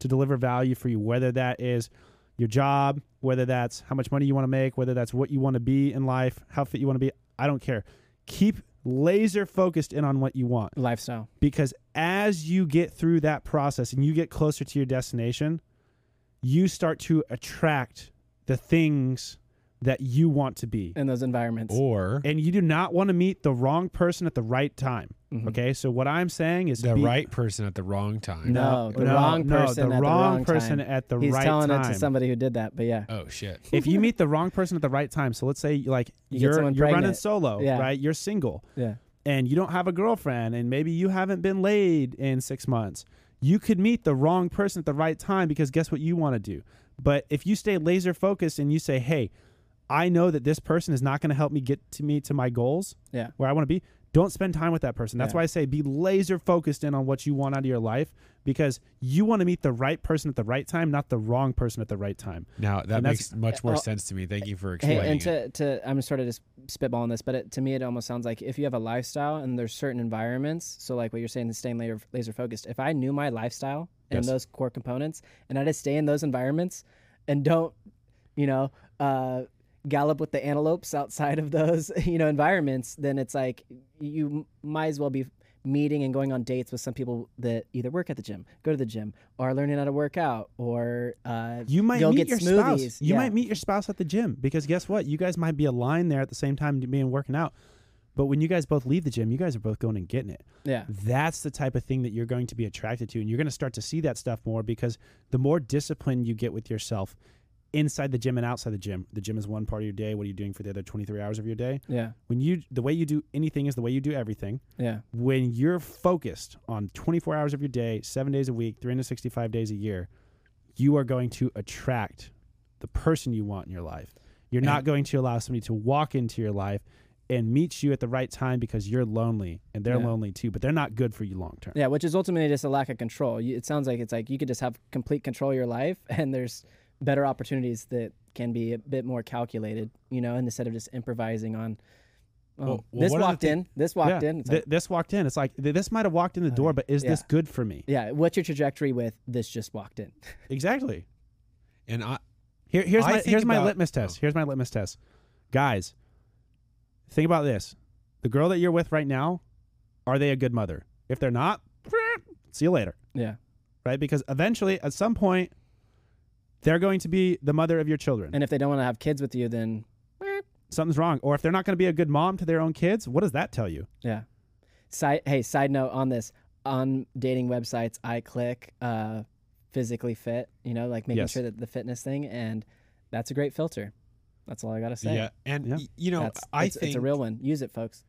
to deliver value for you, whether that is your job, whether that's how much money you want to make, whether that's what you want to be in life, how fit you want to be. I don't care. Keep laser focused in on what you want
Lifestyle.
because as you get through that process and you get closer to your destination, you start to attract the things that you want to be.
in those environments.
or
And you do not want to meet the wrong person at the right time.
Mhm.
Okay? So what I'm saying is
the
be-
right person at the wrong time.
No, the wrong person
the
at the
wrong
wrong
person
time.
at the
He's
right
telling
time.
it to somebody who did that, but yeah.
Oh shit. [LAUGHS]
if you meet the wrong person at the right time, so let's say like [LAUGHS]
You get
you're
someone
you're running solo,
Yeah.
right? You're single.
Yeah.
and you don't have a girlfriend and maybe you haven't been laid in six months, you could meet the wrong person at the right time because guess what you want to do? But if you stay laser focused and you say, hey, I know that this person is not going to help me get to me to my goals
Yeah.
where I want to be, don't spend time with that person. That's
Yeah.
why I say be laser focused in on what you want out of your life because you want to meet the right person at the right time, not the wrong person at the right time.
Now that
And
makes much more
uh,
sense to me. Thank you for
Hey,
explaining
and
it.
to, to I'm sort of just spitballing this, but it, to me, it almost sounds like if you have a lifestyle and there's certain environments, so like what you're saying, is staying laser, laser focused. If I knew my lifestyle and
Yes.
those core components, and I just stay in those environments and don't, you know, uh, gallop with the antelopes outside of those [LAUGHS] you know environments, then it's like you might as well be meeting and going on dates with some people that either work at the gym, go to the gym, or are learning how to work out, or uh,
You might meet your
smoothies.
spouse. You
Yeah.
might meet your spouse at the gym because guess what? You guys might be aligned there at the same time being working out. But when you guys both leave the gym, you guys are both going and getting it.
yeah,
That's the type of thing that you're going to be attracted to, and you're going to start to see that stuff more because the more discipline you get with yourself inside the gym and outside the gym. The gym is one part of your day. What are you doing for the other 23 hours of your day?
yeah,
When you the way you do anything is the way you do everything.
yeah,
When you're focused on 24 hours of your day, 7 days a week, 365 days a year, you are going to attract the person you want in your life. You're not going to allow somebody to walk into your life and meet you at the right time because you're lonely and they're
Yeah.
lonely too, but they're not good for you long term.
yeah. Which is ultimately just a lack of control. It sounds like it's like you could just have complete control of your life, [LAUGHS] and there's better opportunities that can be a bit more calculated, you know, instead of just improvising on. Oh,
Well- well,
this
one of the
walked in. This walked
Yeah.
in. It's
Th- this walked in. It's like th- this might have walked in the oh, door,
Okay.
but is this good for me?
yeah. What's your trajectory with this? Just walked in. [LAUGHS]
Exactly.
And I,
Here, here's
I
my
think
here's my litmus test.
oh.
Here's my litmus test. Guys, think about this. The girl that you're with right now, are they a good mother? If they're not, [LAUGHS] see you later.
Yeah.
Right? Because eventually, at some point, they're going to be the mother of your children.
And if they don't want to have kids with you, then
Something's wrong. Or if they're not going to be a good mom to their own kids, what does that tell you?
yeah. Side hey, side note on this. On dating websites, I click uh, physically fit. You know, like making
Yes.
sure that the fitness thing, and that's a great filter. That's all I gotta say.
yeah, and
Yeah.
y- you know,
That's,
I
it's,
think
it's a real one. Use it, folks.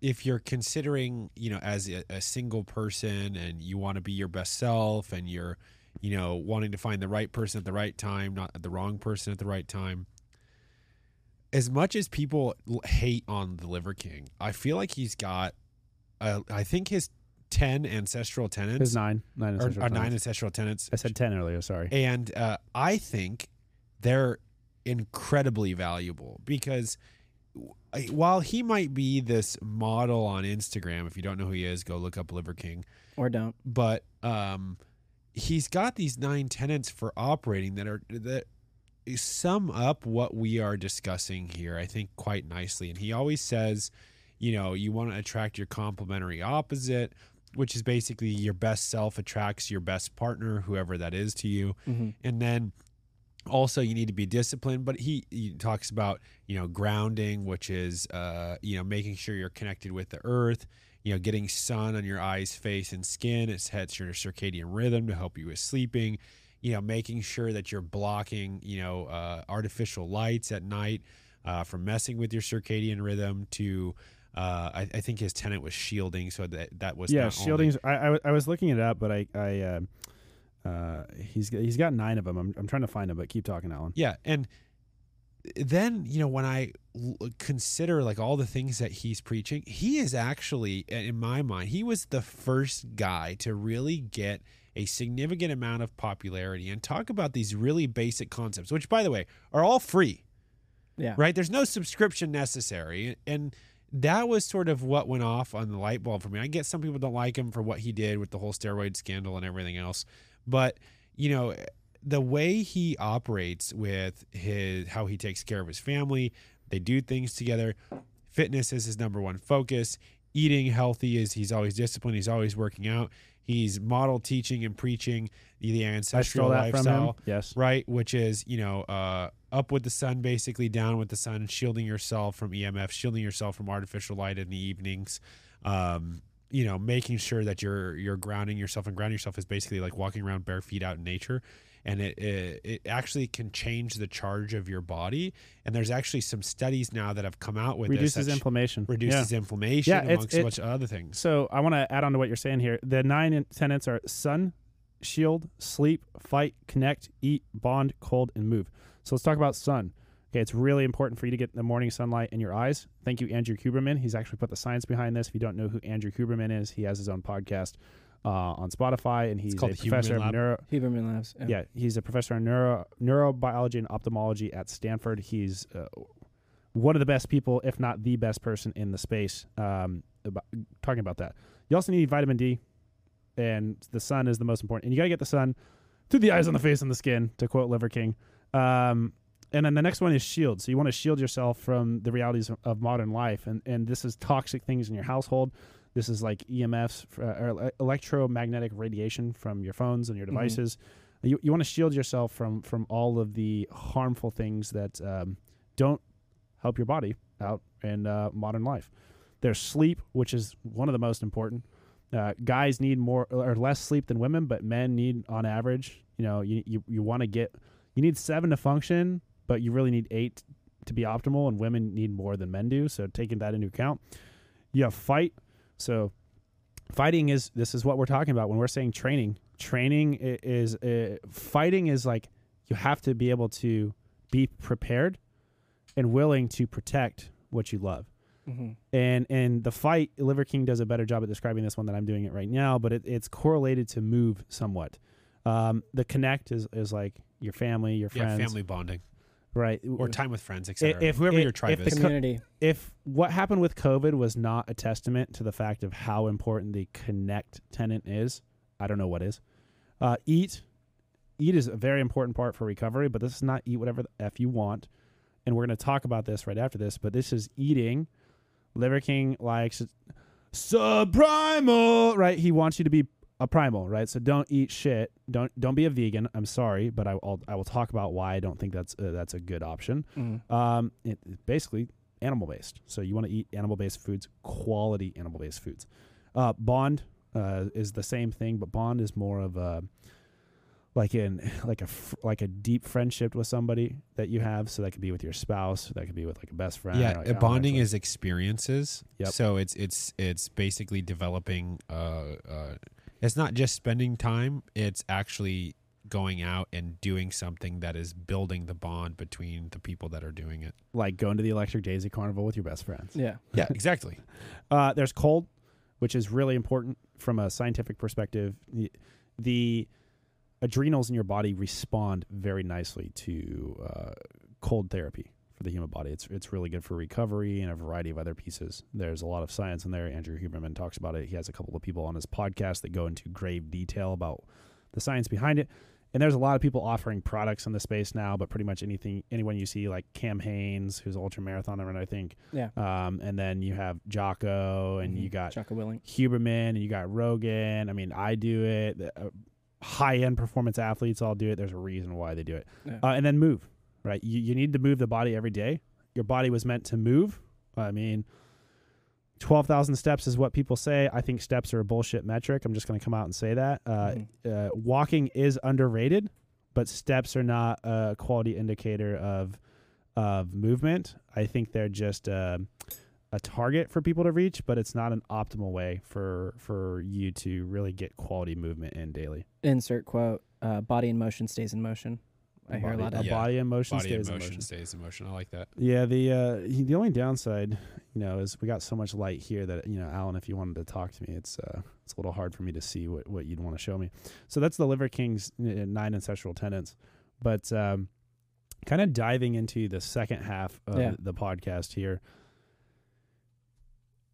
if you're considering, you know, as a, a single person and you want to be your best self and you're, you know, wanting to find the right person at the right time, not the wrong person at the right time. As much as people hate on the Liver King, I feel like he's got, uh, I think his 10 ancestral tenants
His nine. Nine
or,
ancestral
or nine
tenants.
ancestral tenants.
I said 10 earlier. Sorry.
And uh, I think they're incredibly valuable because while he might be this model on Instagram, if you don't know who he is, go look up Liver King.
Or don't.
But um, he's got these nine tenants for operating that are that sum up what we are discussing here. I think quite nicely. And he always says, you know, you want to attract your complementary opposite. Which is basically your best self attracts your best partner, whoever that is to you
hmm
and then also you need to be disciplined but he, he talks about you know grounding which is uh you know making sure you're connected with the earth you know getting sun on your eyes face and skin it sets your circadian rhythm to help you with sleeping you know making sure that you're blocking you know uh, artificial lights at night uh, from messing with your circadian rhythm to uh, I, I think his tenant was shielding so that that was
yeah, shielding. I, I, I was looking it up, but I, I, uh, uh, he's he's got nine of them. I'm, I'm trying to find them, but keep talking, Alan.
Yeah, and then you know when I l- uh, consider like all the things that he's preaching, he is actually, uh, in my mind, he was the first guy to really get a significant amount of popularity and talk about these really basic concepts, which, by the way, are all free.
Yeah.
Right? There's no subscription necessary, and that was sort of what went off on the light bulb for me. I get some people don't like him for what he did with the whole steroid scandal and everything else, but you know the way he operates with his how he takes care of his family they do things together. Fitness is his number one focus. Eating healthy is he's always disciplined he's always working out. He's model teaching and preaching the ancestral
stole that from him.
lifestyle
Yes.
right? Which is you know uh up with the sun basically down with the sun shielding yourself from emf shielding yourself from artificial light in the evenings. Um you know making sure that you're you're grounding yourself and grounding yourself is basically like walking around bare feet out in nature and it, it it actually can change the charge of your body and there's actually some studies now that have come out with
Reduces
this
inflammation. Yeah.
reduces inflammation
Yeah,
amongst a bunch of other things
So I want to add on to what you're saying here. The nine in- tenets are sun, shield, sleep, fight, connect, eat, bond, cold, and move. So let's talk about sun. Okay, it's really important for you to get the morning sunlight in your eyes. Thank you, Andrew Huberman. He's actually put the science behind this. If you don't know who Andrew Huberman is, he has his own podcast uh, on Spotify, and he's
called
a
the Huberman
professor of neuro.
Huberman Labs.
Yeah, he's a professor in neuro neurobiology and ophthalmology at Stanford. He's uh, one of the best people, if not the best person in the space. Um, about, talking about that, you also need vitamin D, and the sun is the most important. And you gotta get the sun through the eyes, on the face, and the skin. To quote Liver King. Um, and then the next one is shield. So you want to shield yourself from the realities of, of modern life, and and this is toxic things in your household. This is like EMFs or uh, electromagnetic radiation from your phones and your
Mhm.
devices. You you want to shield yourself from from all of the harmful things that um, don't help your body out in uh, modern life. There's sleep, which is one of the most important. Uh, guys need more or less sleep than women, but men need on average. You know, you you, you want to get you need seven to function, but you really need eight to be optimal, and women need more than men do. So taking that into account, you have fight. So fighting is this is what we're talking about. When we're saying training. Training is uh, fighting is like you have to be able to be prepared and willing to protect what you love.
Hmm
and and the fight liver king does a better job at describing this one than i'm doing it right now but it, it's correlated to move somewhat. Um, the connect is, is like your family your
Yeah,
friends.
family bonding
right
or time with friends, etc.
if-
Whoever
if-
your tribe
if the
is.
co-
Community.
if what happened with covid was not a testament to the fact of how important the connect tenant is i don't know what is uh, eat eat is a very important part for recovery but this is not eat whatever the f you want and we're going to talk about this right after this but this is eating liver king likes subprimal right he wants you to be a primal right so don't eat shit don't don't be a vegan i'm sorry but i will i will talk about why i don't think that's uh, that's a good option
Mhm.
um, it, it's basically animal based. So you want to eat animal based foods, quality animal based foods. Uh, bond uh, is the same thing, but bond is more of a like in [LAUGHS] like a fr- like a deep friendship with somebody that you have. So that could be with your spouse. That could be with like a best friend.
yeah,
like,
uh,
I don't
bonding
actually-
is experiences.
Yep.
So it's it's it's basically developing. Uh, uh, it's not just spending time. It's actually going out and doing something that is building the bond between the people that are doing it.
like going to the Electric Daisy Carnival with your best friends.
Yeah.
Yeah, exactly. [LAUGHS]
Uh, there's cold, which is really important from a scientific perspective. The, the adrenals in your body respond very nicely to uh, cold therapy for the human body. It's it's really good for recovery and a variety of other pieces. There's a lot of science in there. Andrew Huberman talks about it. He has a couple of people on his podcast that go into grave detail about the science behind it. And there's a lot of people offering products in the space now, but pretty much anything, anyone you see, like Cam Hanes, who's an ultra marathoner, and I think,
Yeah.
um, and then you have Jocko, and you
Mhm.
got
Jocko Willink.
Huberman, and you got Rogan. I mean, I do it. The, Uh, high end performance athletes all do it. There's a reason why they do it.
Yeah.
Uh, and then move, right? You, you need to move the body every day. Your body was meant to move. I mean, 12,000 steps is what people say. I think steps are a bullshit metric. I'm just going to come out and say that. Uh,
Mhm.
uh, walking is underrated, but steps are not a quality indicator of of movement. I think they're just uh, a target for people to reach, but it's not an optimal way for for you to really get quality movement in daily.
Insert quote: uh, "Body in motion stays in motion." I hear a
Body-
lot of
Yeah.
body in motion
Body
stays
motion,
in motion.
stays in motion. I like that.
Yeah, the uh, the only downside, you know, is we got so much light here that you know, Alan, if you wanted to talk to me, it's uh, it's a little hard for me to see what, what you'd want to show me. So that's the Liver King's nine ancestral tenants, but um, kind of diving into the second half of
Yeah.
the podcast here.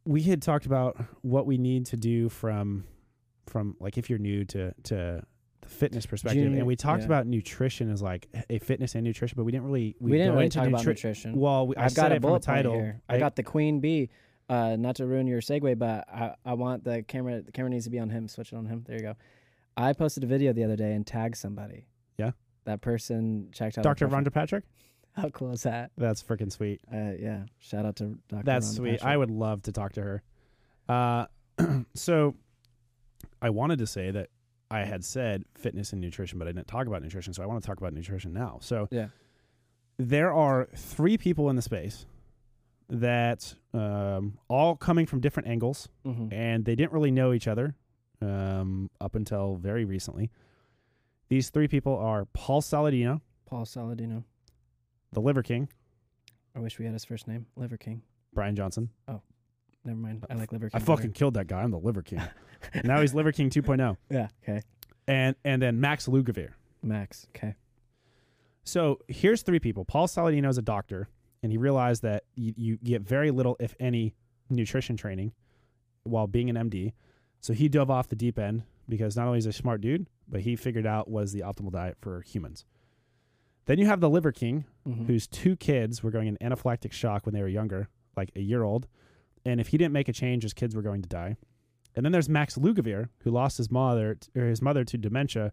We had talked about what we need to do from from like if you're new to to the fitness perspective,
Junior-
and we talked
yeah.
about nutrition as like a fitness and nutrition, but we didn't really
We, didn't
go
really talk about nutrition.
well, we, I
I've
said
got a bullet
the title.
here. I, got the queen bee. Uh, not to ruin your segue, but I, I want the camera. The camera needs to be on him. Switch it on him. There you go. I posted a video the other day and tagged somebody.
Yeah?
That person checked out.
Dr. Rhonda Patrick. [LAUGHS]
How cool is that?
That's freaking sweet.
Uh, yeah. Shout out to Dr.
That's
Rhonda
sweet.
Patrick.
I would love to talk to her. Uh, [CLEARS THROAT] so I wanted to say that I had said fitness and nutrition, but I didn't talk about nutrition. So I want to talk about nutrition now. So
Yeah.
there are three people in the space that um, all coming from different angles,
Mhm.
and they didn't really know each other um, up until very recently. These three people are Paul Saladino,
Paul Saladino.
the Liver King,
I wish we had his first name. Liver King.
Brian Johnson.
Never mind. I like Liver
I
King.
fucking killed that guy. I'm the Liver King. [LAUGHS] now he's Liver King 2.0.
Yeah. Okay.
And and then Max Lugavere.
Max. Okay.
So here's three people. Paul Saladino is a doctor, and he realized that you, you get very little, if any, nutrition training while being an MD. So he dove off the deep end because not only is he a smart dude, but he figured out what is the optimal diet for humans. Then you have the Liver King,
Mhm.
whose two kids were going in anaphylactic shock when they were younger, like a year old. And if he didn't make a change, his kids were going to die. And then there's Max Lugavere, who lost his mother or his mother to dementia.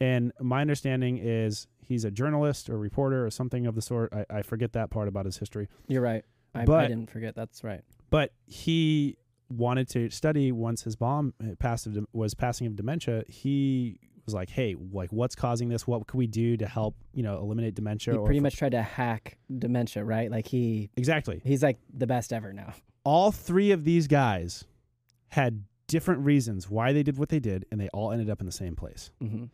And my understanding is he's a journalist or reporter or something of the sort. I, I forget that part about his history.
You're right. I, I didn't forget. That's right.
But he wanted to study once his mom uh, passed of, was passing of dementia. He was like, "Hey, like, what's causing this? What could we do to help, you know, eliminate dementia?"
He pretty much tried to hack dementia, right? Like he
exactly.
he's like the best ever now.
All three of these guys had different reasons why they did what they did, and they all ended up in the same place.
hmm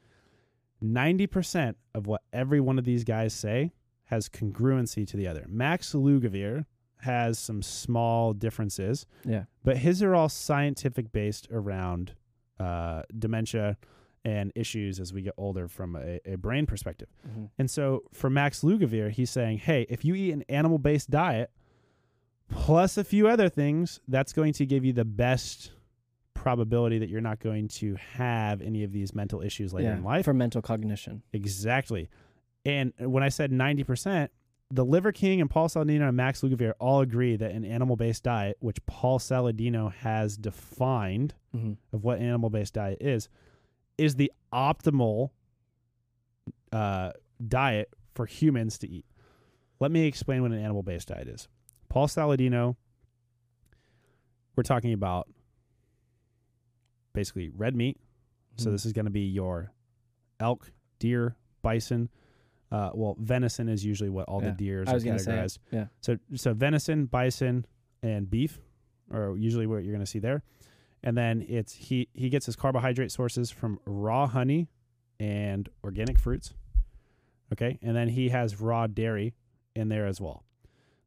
90% of what every one of these guys say has congruency to the other. Max Lugavere has some small differences,
Yeah.
but his are all scientific based around uh, dementia and issues as we get older from a, a brain perspective.
hmm
And so for Max Lugavere, he's saying, hey, if you eat an animal based diet plus a few other things, that's going to give you the best probability that you're not going to have any of these mental issues later
yeah.
in life.
for mental cognition.
exactly. And when I said 90%, the Liver King and Paul Saladino and Max Lugavere all agree that an animal based diet, which Paul Saladino has defined
hmm
of what animal based diet is, is the optimal uh, diet for humans to eat. Let me explain what an animal based diet is. Paul Saladino, we're talking about basically red meat. So
Mhm.
this is going to be your elk, deer, bison. Uh, well, venison is usually what all
Yeah,
the deers are categorized.
yeah.
So so venison, bison, and beef are usually what you're going to see there. And then it's he he gets his carbohydrate sources from raw honey and organic fruits. Okay? And then he has raw dairy in there as well.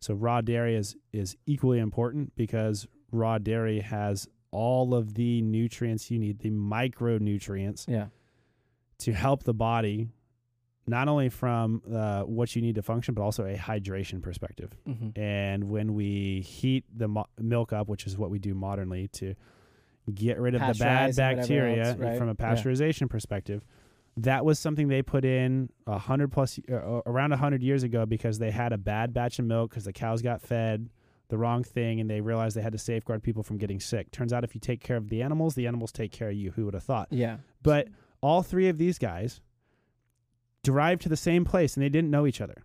So raw dairy is is equally important because raw dairy has all of the nutrients you need, the micronutrients
Yeah.
to help the body not only from uh, what you need to function, but also a hydration perspective.
hmm
And when we heat the mo- milk up, which is what we do modernly to get rid of the bad
Pasteurize and whatever
bacteria
else, right?
from a
Yeah.
pasteurization perspective, that was something they put in a hundred plus uh, around a hundred years ago because they had a bad batch of milk because the cows got fed the wrong thing and they realized they had to safeguard people from getting sick. Turns out if you take care of the animals, the animals take care of you. Who would have thought?
Yeah.
But all three of these guys derived to the same place and they didn't know each other.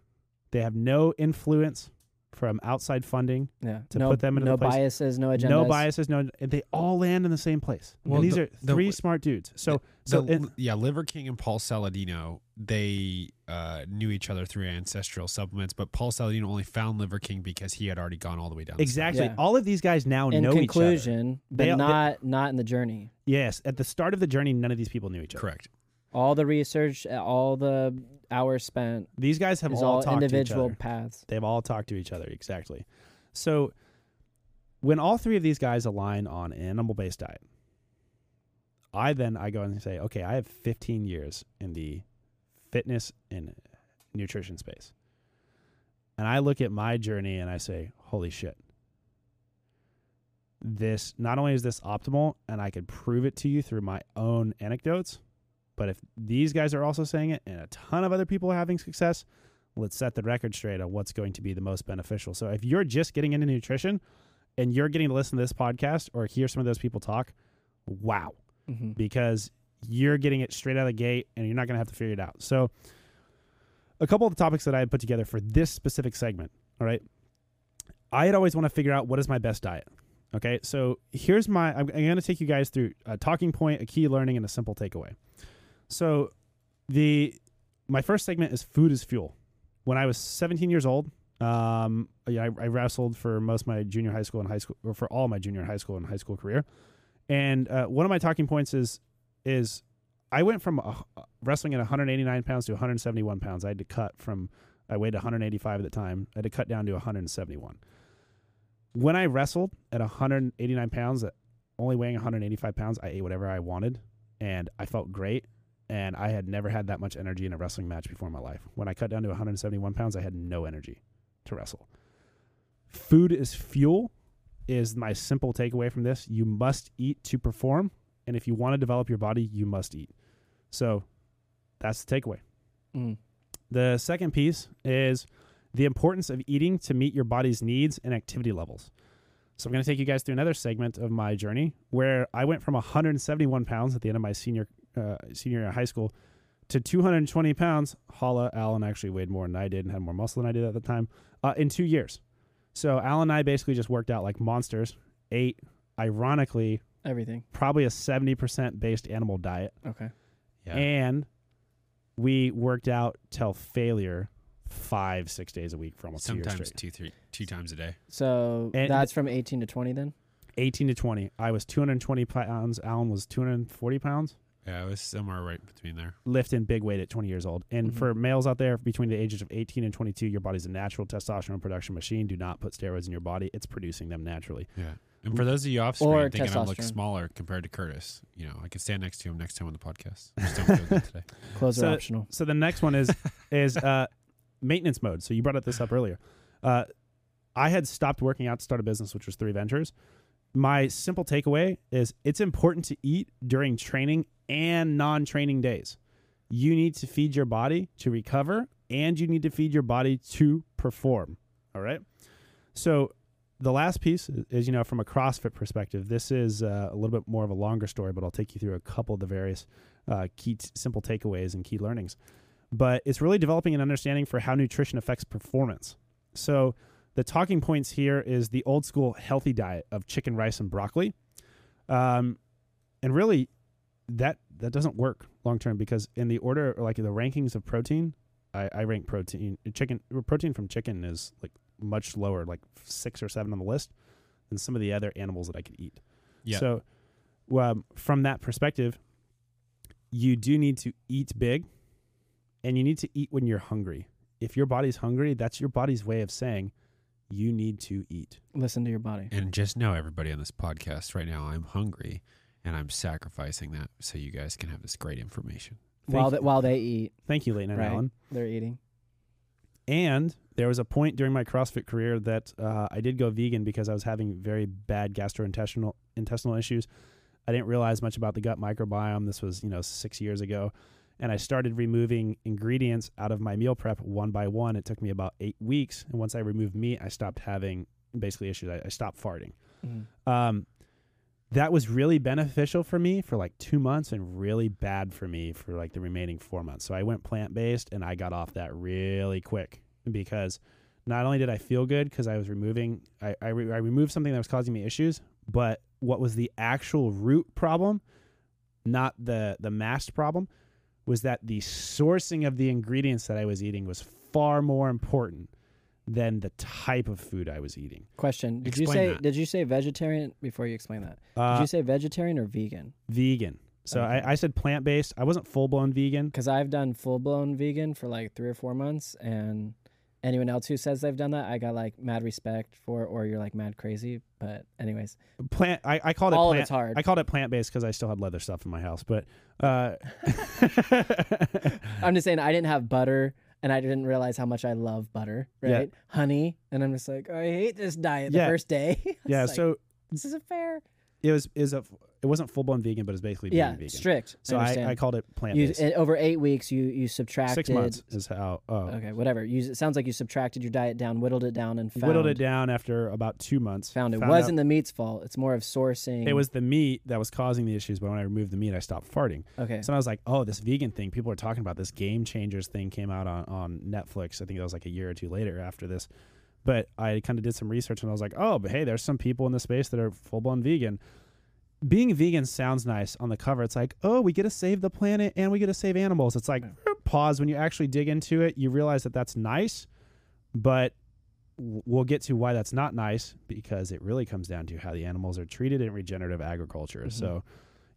They have no influence from outside funding,
Yeah.
to
no,
put them into
no
the place-
biases, no agendas.
no biases, no and they all land in the same place.
Well,
and these
the-
are
the-
three smart dudes. So so
the,
and-
yeah, Liver King and Paul Saladino, they uh, knew each other through ancestral supplements, but Paul Saladino only found Liver King because he had already gone all the way down.
exactly
Yeah.
all of these guys now
In
know each other.
conclusion, but
They- they-
not not in the journey.
Yes, at the start of the journey none of these people knew each other.
Correct.
All the research, uh, all the hours spent
These guys have all,
all
talked to each other.
paths.
They've all talked to each other exactly. So when all three of these guys align on an animal-based diet, I then I go and say, okay, I have 15 years in the fitness and nutrition space. And I look at my journey and I say, holy shit. This not only is this optimal and I could prove it to you through my own anecdotes, but if these guys are also saying it and a ton of other people are having success, let's set the record straight on what's going to be the most beneficial. So if you're just getting into nutrition and you're getting to listen to this podcast or hear some of those people talk, wow,
hmm
because you're getting it straight out of the gate and you're not going to have to figure it out. So a couple of the topics that I had put together for this specific segment, all right? I had always want to figure out what is my best diet. Okay, so here's my. I'm, I'm going to take you guys through a talking point, a key learning, and a simple takeaway. So, the my first segment is food is fuel. When I was 17 years old, um, yeah, I, I wrestled for most of my junior high school and high school, or for all my junior high school and high school career. And uh, one of my talking points is is I went from uh, wrestling at 189 pounds to 171 pounds. I had to cut from I weighed 185 at the time. I had to cut down to 171. When I wrestled at 189 pounds, at only weighing 185 pounds, I ate whatever I wanted, and I felt great. And I had never had that much energy in a wrestling match before in my life. When I cut down to 171 pounds, I had no energy to wrestle. Food is fuel, is my simple takeaway from this. You must eat to perform. And if you want to develop your body, you must eat. So that's the takeaway.
Mm.
The second piece is the importance of eating to meet your body's needs and activity levels. So I'm going to take you guys through another segment of my journey where I went from 171 pounds at the end of my senior uh, senior year of high school to 220 pounds. Holla, Alan actually weighed more than I did and had more muscle than I did at the time uh, in two years. So Alan and I basically just worked out like monsters, ate, ironically,
Everything.
probably a 70% based animal diet,
Okay.
Yeah.
and we worked out till failure five, six days a week for almost two years
Sometimes
straight.
two, three, two times a day.
So
And-
that's from 18 to 20 then?
18 to 20. I was 220 pounds. Alan was 240 pounds.
Yeah, it was somewhere right between there.
lifting big weight at 20 years old. And
Mhm.
for males out there between the ages of 18 and 22, your body's a natural testosterone production machine. Do not put steroids in your body. It's producing them naturally.
Yeah. And for those of you off screen
Or
thinking I look smaller compared to Curtis, you know, I can stand next to him next time on the podcast. I [LAUGHS] just don't feel good today.
Clothes
So-
are optional.
So the next one is [LAUGHS] is uh, maintenance mode. So you brought this up earlier. Uh, I had stopped working out to start a business, which was Three Ventures. My simple takeaway is it's important to eat during training and non-training days. You need to feed your body to recover, and you need to feed your body to perform. All right. So the last piece is, is, you know, from a CrossFit perspective, this is uh, a little bit more of a longer story, but I'll take you through a couple of the various uh, key t- simple takeaways and key learnings. But it's really developing an understanding for how nutrition affects performance. So the talking points here is the old school healthy diet of chicken, rice, and broccoli. Um, and really, that that doesn't work long term because in the order, like the rankings of protein, I, I rank protein chicken protein from chicken is like much lower, like six or seven on the list than some of the other animals that I could eat.
Yeah.
So, um, from that perspective, you do need to eat big, and you need to eat when you're hungry. If your body's hungry, that's your body's way of saying you need to eat.
Listen to your body.
And just know, everybody on this podcast right now, I'm hungry and I'm sacrificing that so you guys can have this great information.
While
Thank,
they, while they eat,
thank you, Leighton and Alan.
they're eating.
And there was a point during my CrossFit career that uh, I did go vegan because I was having very bad gastrointestinal intestinal issues. I didn't realize much about the gut microbiome. This was, you know, six years ago. And I started removing ingredients out of my meal prep one by one. It took me about eight weeks. And once I removed meat, I stopped having basically issues. I, I stopped farting.
Mhm.
Um, that was really beneficial for me for like two months and really bad for me for like the remaining four months. So I went plant based and I got off that really quick because not only did I feel good because I was removing, I, I, re- I removed something that was causing me issues, but what was the actual root problem, not the, the masked problem, was that the sourcing of the ingredients that I was eating was far more important than the type of food I was eating.
Question: Did you say
that.
did you say vegetarian before you explain that? Did
Uh,
you say vegetarian or vegan?
vegan. So
Okay.
I, I said plant based. I wasn't full blown vegan.
Because I've done full blown vegan for like three or four months, and anyone else who says they've done that, I got like mad respect for, or you're like mad crazy. But anyways,
Plant. I, I called it
all
plant.
it's hard.
I called it plant based because I still had leather stuff in my house. But uh, [LAUGHS]
I'm just saying I didn't have butter, and I didn't realize how much I love butter,
Yeah.
right? Honey, and I'm just like, I hate this diet the
Yeah.
first day. [LAUGHS]
Yeah,
like,
so
this isn't fair.
it was is a it wasn't full blown vegan, but it's basically
Yeah,
being vegan.
strict.
So
I,
I. I called it plant based.
Eh, over eight weeks, you you subtracted.
Six months is how. Oh,
Okay, whatever. You, it sounds like you subtracted your diet down, whittled it down, and found,
whittled it down after about two months.
Found it
Found
wasn't
out
the meat's fault. It's more of sourcing.
It was the meat that was causing the issues. But when I removed the meat, I stopped farting.
okay.
So I was like, oh, this vegan thing. People are talking about this Game Changers thing came out on, on Netflix. I think that was like a year or two later after this. But I kind of did some research and I was like, oh, but hey, there's some people in the space that are full blown vegan. Being vegan sounds nice on the cover. It's like, oh, we get to save the planet and we get to save animals. It's like,
Yeah.
pause. When you actually dig into it, you realize that that's nice, but we'll get to why that's not nice because it really comes down to how the animals are treated in regenerative agriculture.
Mhm.
So,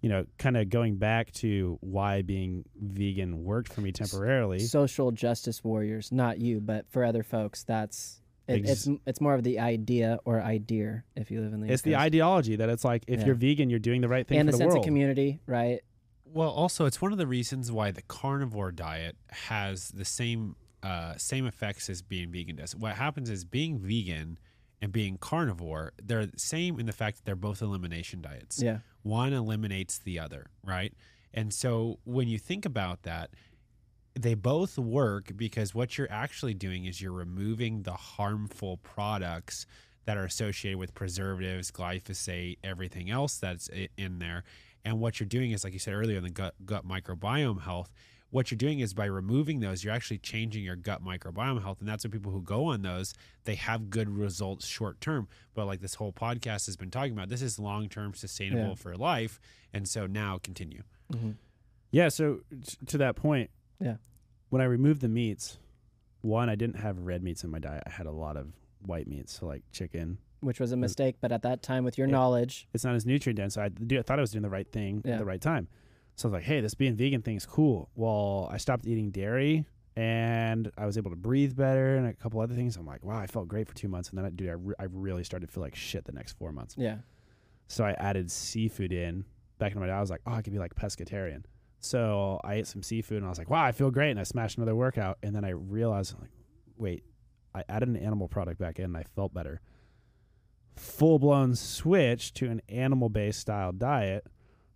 you know, kind of going back to why being vegan worked for me temporarily.
social justice warriors, not you, but for other folks, that's it,
Ex-
it's it's more of the idea or idea if you live in the
it's
East
the ideology that it's like if
Yeah.
you're vegan, you're doing the right thing
and
for
the
the,
sense
world.
of community, right?
Well, also, it's one of the reasons why the carnivore diet has the same uh, same effects as being vegan does. What happens is being vegan and being carnivore, they're the same in the fact that they're both elimination diets.
Yeah.
One eliminates the other, right? And so when you think about that, they both work because what you're actually doing is you're removing the harmful products that are associated with preservatives, glyphosate, everything else that's in there. And what you're doing is, like you said earlier, in the gut, gut microbiome health, what you're doing is by removing those, you're actually changing your gut microbiome health. And that's what people who go on those, they have good results short term. But like this whole podcast has been talking about, this is long term sustainable
Yeah.
for life. And so now continue.
hmm
Yeah, so t- to that point,
Yeah.
when I removed the meats, one, I didn't have red meats in my diet. I had a lot of white meats, so like chicken.
Which was a mistake, but at that time, with your knowledge,
It's not as nutrient dense. So I, do, I thought I was doing the right thing
Yeah.
at the right time. So I was like, hey, this being vegan thing is cool. Well, I stopped eating dairy and I was able to breathe better and a couple other things. I'm like, wow, I felt great for two months. And then, I, dude, I, re- I really started to feel like shit the next four months.
yeah,
So I added seafood in. Back in my day, I was like, oh, I could be like pescatarian. So I ate some seafood and I was like, wow, I feel great. And I smashed another workout. And then I realized, like, wait, I added an animal product back in and I felt better. Full blown switch to an animal based style diet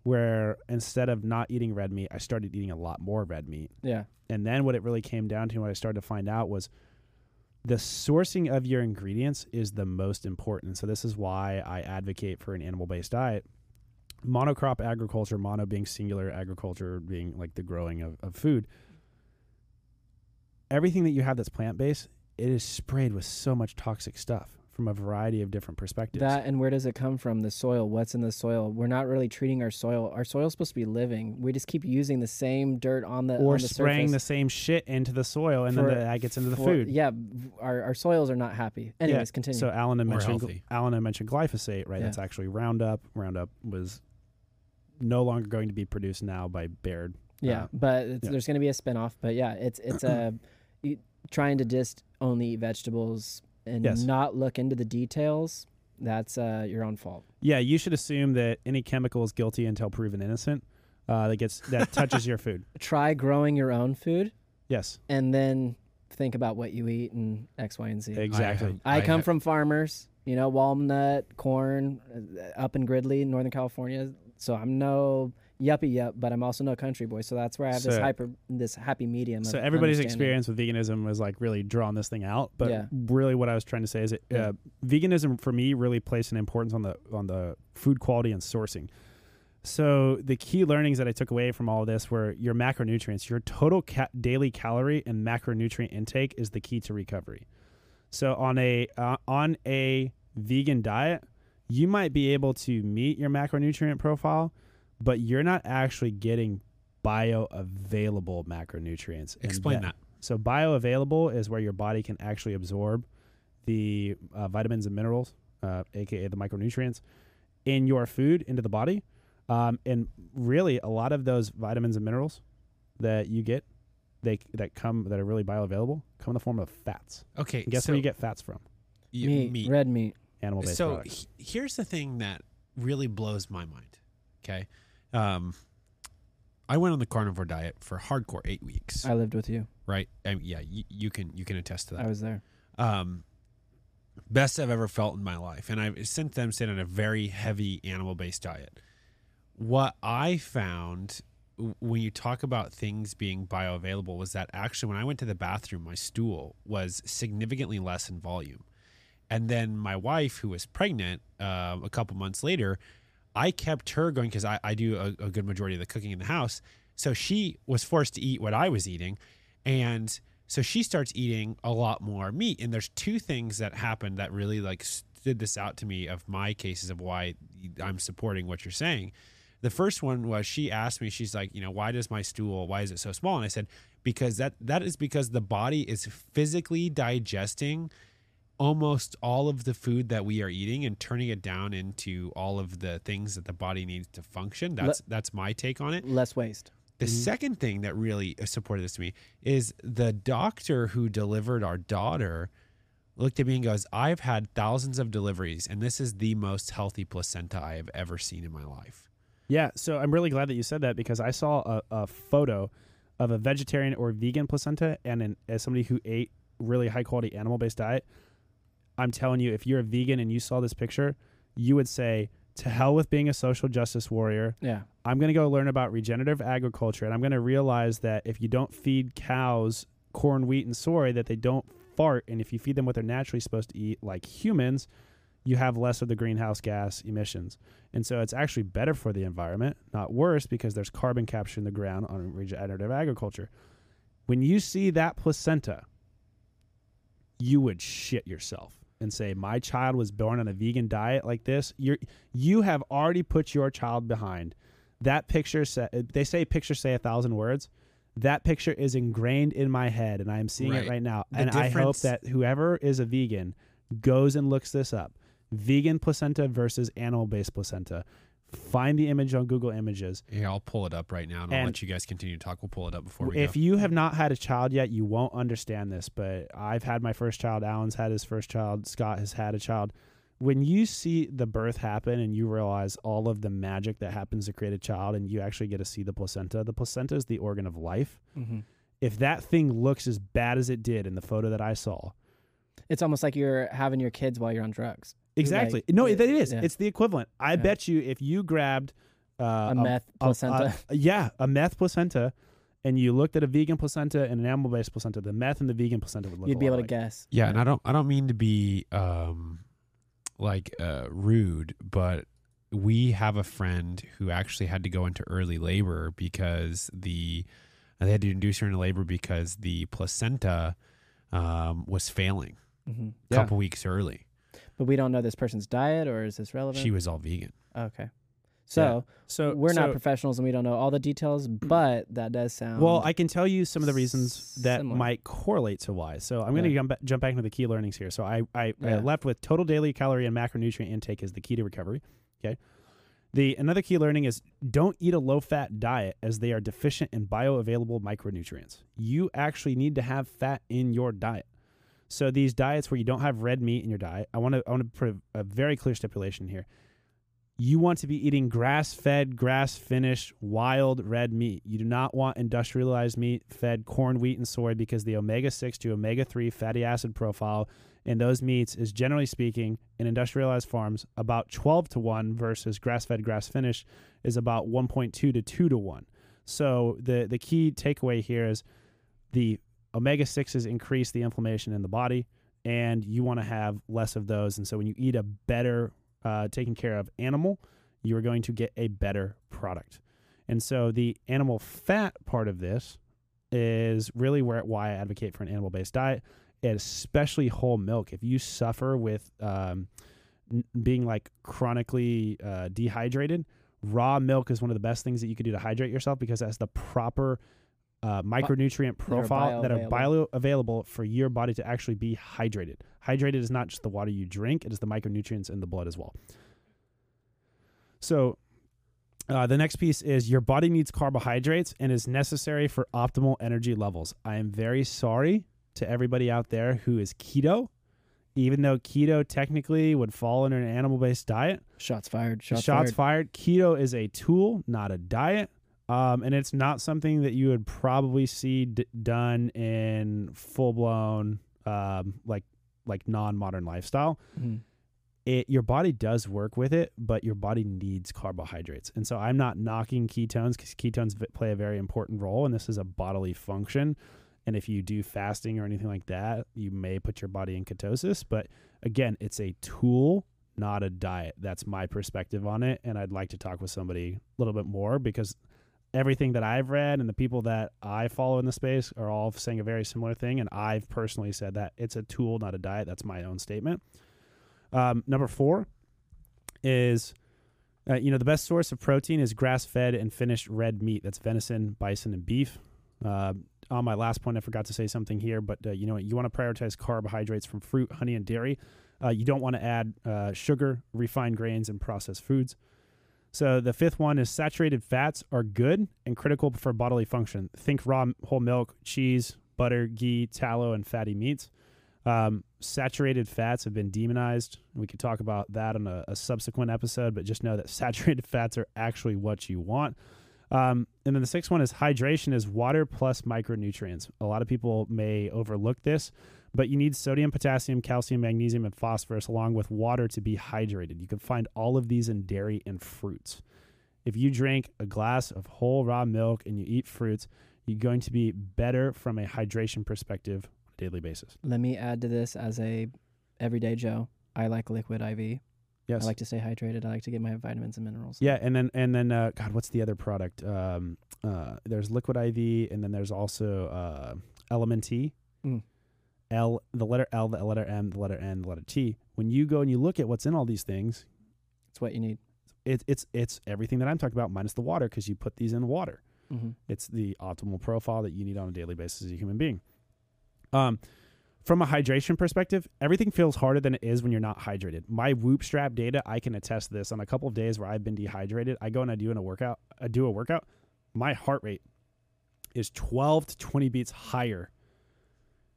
where instead of not eating red meat, I started eating a lot more red meat.
yeah,
And then what it really came down to, what I started to find out was the sourcing of your ingredients is the most important. So this is why I advocate for an animal-based diet. Monocrop agriculture, mono being singular, agriculture being like the growing of, of food. Everything that you have that's plant-based, it is sprayed with so much toxic stuff from a variety of different perspectives.
that and where does it come from? The soil. What's in the soil? We're not really treating our soil. Our soil's supposed to be living. We just keep using the same dirt on the
or
on the
spraying the same shit into the soil and
for-
then that gets into the
for-
food.
Yeah, our our soils are not happy. Anyways, continue.
So Alan had mentioned
healthy.
Alan had mentioned glyphosate, right?
Yeah.
That's actually Roundup. Roundup was no longer going to be produced now by Bayer.
Yeah,
Uh,
but it's,
yeah.
there's going to be a spinoff. But yeah, it's it's a [CLEARS THROAT] trying to just only eat vegetables and
Yes.
not look into the details. That's uh, your own fault.
Yeah, you should assume that any chemical is guilty until proven innocent. Uh, that gets that touches your food. [LAUGHS]
Try growing your own food
Yes,
and then think about what you eat and X, Y, and Z.
exactly.
I, come
have-
from farmers, you know, walnut, corn, uh, up in Gridley, Northern California. So I'm no yuppie yup, but I'm also no country boy. So that's where I have this hyper, this happy medium.
so everybody's experience with veganism was like really drawing this thing out. But
Yeah.
really, what I was trying to say is, it,
Yeah.
uh, veganism for me really placed an importance on the on the food quality and sourcing. So the key learnings that I took away from all of this were your macronutrients, your total ca- daily calorie and macronutrient intake is the key to recovery. So on a uh, on a vegan diet, you might be able to meet your macronutrient profile, but you're not actually getting bioavailable macronutrients.
Explain that.
So bioavailable is where your body can actually absorb the uh, vitamins and minerals, uh, aka the micronutrients, in your food into the body. Um, and really, a lot of those vitamins and minerals that you get, they that come that are really bioavailable, come in the form of fats.
Okay.
And guess
so
where you get fats from?
y-
meat, red meat.
Animal based
so
products.
he- here's the thing that really blows my mind. Okay. Um, I went on the carnivore diet for hardcore eight weeks.
I lived with you.
right? I mean, yeah, you, you can you can attest to that.
I was there.
um, best I've ever felt in my life. And I've since then stayed on a very heavy animal based diet. What I found when you talk about things being bioavailable was that actually when I went to the bathroom, my stool was significantly less in volume. And then my wife, who was pregnant uh, a couple months later, I kept her going because I, I do a, a good majority of the cooking in the house. So she was forced to eat what I was eating. And so she starts eating a lot more meat. And there's two things that happened that really like stood this out to me of my cases of why I'm supporting what you're saying. The first one was she asked me, she's like, you know, why does my stool, why is it so small? And I said, because that that is because the body is physically digesting almost all of the food that we are eating and turning it down into all of the things that the body needs to function. That's that's my take on it.
Less waste.
The
Mhm.
second thing that really supported this to me is the doctor who delivered our daughter looked at me and goes, I've had thousands of deliveries, and this is the most healthy placenta I have ever seen in my life.
Yeah, so I'm really glad that you said that because I saw a, a photo of a vegetarian or vegan placenta, and an, as somebody who ate really high quality animal based diet, I'm telling you, if you're a vegan and you saw this picture, you would say to hell with being a social justice warrior.
Yeah.
I'm going to go learn about regenerative agriculture and I'm going to realize that if you don't feed cows corn, wheat, and soy, that they don't fart. And if you feed them what they're naturally supposed to eat, like humans, you have less of the greenhouse gas emissions. And so it's actually better for the environment, not worse, because there's carbon capture in the ground on regenerative agriculture. When you see that placenta, you would shit yourself and say, My child was born on a vegan diet like this. You're you have already put your child behind. That picture say, they say pictures say a thousand words. That picture is ingrained in my head and I am seeing
Right.
it right now.
The
and I hope that whoever is a vegan goes and looks this up. Vegan placenta versus animal based placenta. Find the image on Google Images.
Yeah, I'll pull it up right now, and, I'll let you guys continue to talk. We'll pull it up before we
if
go.
you have not had a child yet, you won't understand this. But I've had my first child. Alan's had his first child. Scott has had a child. When you see the birth happen and you realize all of the magic that happens to create a child, and you actually get to see the placenta, the placenta is the organ of life.
hmm
If that thing looks as bad as it did in the photo that I saw,
It's almost like you're having your kids while you're on drugs.
Exactly.
Like,
no,
yeah,
it is.
yeah.
It's the equivalent. I
Yeah.
bet you if you grabbed uh,
A meth placenta.
a- [LAUGHS] yeah, a meth placenta, and you looked at a vegan placenta and an animal-based placenta, the meth and the vegan placenta would look.
You'd
a
be
lot
able to guess.
Yeah, and I don't I don't mean to be um like uh rude, but we have a friend who actually had to go into early labor because the they had to induce her into labor because the placenta um was failing
hmm
a
Yeah.
couple weeks early.
But we don't know this person's diet, or is this relevant?
She was all vegan.
okay. So
So
we're not professionals and we don't know all the details, [CLEARS THROAT] but that does sound
Well, I can tell you some of the reasons that
Similar.
might correlate to why. So I'm going to
Yeah.
jump, jump back into the key learnings here. So I, I, I left with total daily calorie and macronutrient intake is the key to recovery. Okay. The another key learning is don't eat a low fat diet as they are deficient in bioavailable micronutrients. You actually need to have fat in your diet. So these diets where you don't have red meat in your diet, I want to I want to put a, a very clear stipulation here. You want to be eating grass-fed, grass-finished, wild red meat. You do not want industrialized meat fed corn, wheat, and soy because the omega-6 to omega-3 fatty acid profile in those meats is generally speaking in industrialized farms about 12 to 1 versus grass-fed, grass-finished is about 1.2 to 2 to 1. So the the key takeaway here is the omega 6s increase the inflammation in the body, and you want to have less of those. And so when you eat a better, uh, taken care of animal, you are going to get a better product. And so the animal fat part of this is really where why I advocate for an animal based diet, especially whole milk. If you suffer with um, n- being like chronically uh, dehydrated, raw milk is one of the best things that you could do to hydrate yourself because it has the proper uh, micronutrient profile that are
bioavailable.
for your body to actually be hydrated. Hydrated is not just the water you drink; it is the micronutrients in the blood as well. So, uh, the next piece is your body needs carbohydrates and is necessary for optimal energy levels. I am very sorry to everybody out there who is keto, even though keto technically would fall under an animal-based diet.
shots fired. Shots,
Shots,
fired.
fired. Keto is a tool, not a diet. Um, and it's not something that you would probably see d- done in full blown, um, like like non modern lifestyle.
Mhm.
It your body does work with it, but your body needs carbohydrates. And so I'm not knocking ketones because ketones v- play a very important role, and this is a bodily function. And if you do fasting or anything like that, you may put your body in ketosis. But again, it's a tool, not a diet. That's my perspective on it. And I'd like to talk with somebody a little bit more because everything that I've read and the people that I follow in the space are all saying a very similar thing. And I've personally said that it's a tool, not a diet. That's my own statement. Um, number four is, uh, you know, the best source of protein is grass fed and finished red meat. That's venison, bison, and beef. Uh, on my last point, I forgot to say something here, but uh, you know, you want to prioritize carbohydrates from fruit, honey, and dairy. Uh, you don't want to add uh, sugar, refined grains, and processed foods. So the fifth one is saturated fats are good and critical for bodily function. Think raw whole milk, cheese, butter, ghee, tallow, and fatty meats. Um, saturated fats have been demonized. We could talk about that on a, a subsequent episode, but just know that [LAUGHS] saturated fats are actually what you want. Um, and then the sixth one is hydration is water plus micronutrients. A lot of people may overlook this, but you need sodium, potassium, calcium, magnesium, and phosphorus along with water to be hydrated. You can find all of these in dairy and fruits. If you drink a glass of whole raw milk and you eat fruits, you're going to be better from a hydration perspective on a daily basis.
Let me add to this as a everyday Joe. I like liquid IV.
Yes.
I like to stay hydrated. I like to get my vitamins and minerals.
Yeah, and then and then uh, God, what's the other product? Um, uh, there's Liquid IV, and then there's also uh, Element T.
Mm.
L, the letter L, the letter M, the letter N, the letter T. When you go and you look at what's in all these things,
It's what you need.
it, it's it's everything that I'm talking about minus the water because you put these in water.
hmm
It's the optimal profile that you need on a daily basis as a human being. Um, from a hydration perspective, everything feels harder than it is when you're not hydrated. My Whoop strap data, I can attest to this. On a couple of days where I've been dehydrated, I go and I do in a workout. I do a workout. My heart rate is 12 to 20 beats higher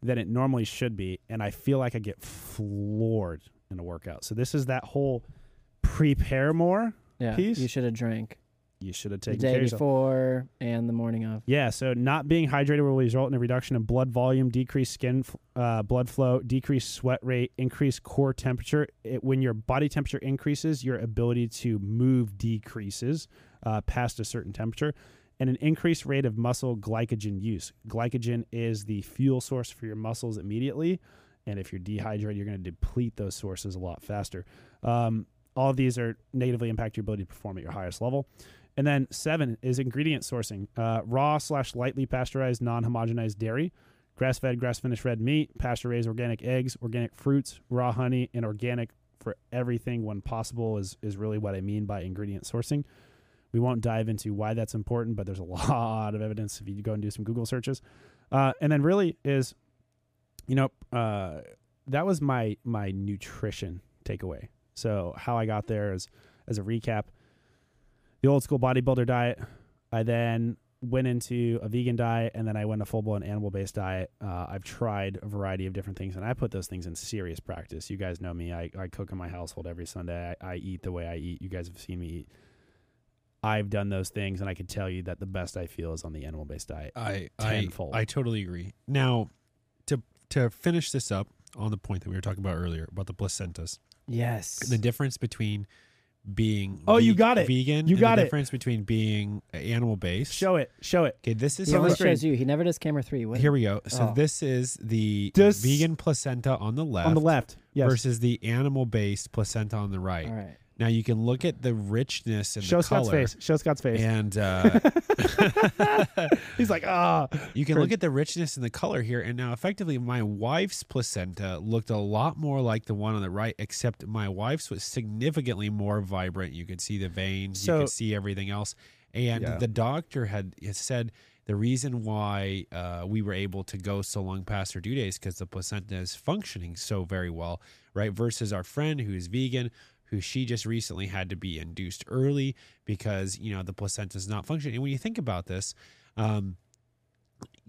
than it normally should be, and I feel like I get floored in a workout. So this is that whole prepare more.
Yeah.
Piece?
You should have drank
You should have
the
taken care
day before and the morning of.
Yeah, so not being hydrated will result in a reduction in blood volume, decreased skin uh, blood flow, decreased sweat rate, increased core temperature. It, when your body temperature increases, your ability to move decreases uh, past a certain temperature, and an increased rate of muscle glycogen use. Glycogen is the fuel source for your muscles immediately, and if you're dehydrated, you're going to deplete those sources a lot faster. Um, all of these are negatively impact your ability to perform at your highest level. And then seven is ingredient sourcing: uh, raw slash lightly pasteurized, non-homogenized dairy, grass-fed, grass-finished red meat, pasture-raised organic eggs, organic fruits, raw honey, and organic for everything when possible is is really what I mean by ingredient sourcing. We won't dive into why that's important, but there's a [LAUGHS] lot of evidence if you go and do some Google searches. Uh, and then really is, you know, uh, that was my my nutrition takeaway. So how I got there is as a recap the old school bodybuilder diet. I then went into a vegan diet and then I went a full blown animal based diet. Uh, I've tried a variety of different things and I put those things in serious practice. You guys know me. I, I cook in my household every Sunday. I, I eat the way I eat. You guys have seen me eat. I've done those things and I can tell you that the best I feel is on the animal based diet.
I
Tenfold.
I I totally agree. Now, to to finish this up on the point that we were talking about earlier about the placentas,
Yes.
the difference between being
Oh, you got it.
vegan
You
and
got
the
it.
difference between being animal based.
Show it. Show it.
Okay, this is
he
So
on
only
the
let's
shows you. He never does camera three. What?
Here we go. So
Oh.
this is the
Does-
vegan placenta on the left,
On the left. Yes.
versus the animal based placenta on the right.
All right.
Now you can look at the richness and
Show
the
Scott's
color,
face. Show Scott's face.
and uh, [LAUGHS]
He's like, ah.
you can
Cringe.
look at the richness and the color here. And now, effectively, my wife's placenta looked a lot more like the one on the right, except my wife's was significantly more vibrant. You could see the veins, you could see everything else. And
Yeah.
the doctor had, said the reason why uh, we were able to go so long past our due days because the placenta is functioning so very well, right? Versus our friend who is vegan, who she just recently had to be induced early because you know the placenta is not functioning. And when you think about this, um,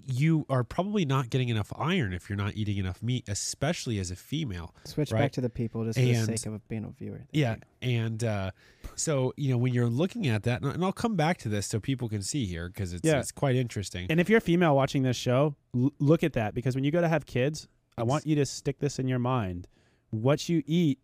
you are probably not getting enough iron if you're not eating enough meat, especially as a female.
Switch
Right.
back to the people just for
And-
the sake of being a viewer. Thank
Yeah,
you.
and uh, so you know when you're looking at that, and I'll come back to this so people can see here because it's
Yeah.
it's quite interesting.
And if you're a female watching this show, l- look at that because when you go to have kids, I want you to stick this in your mind. What you eat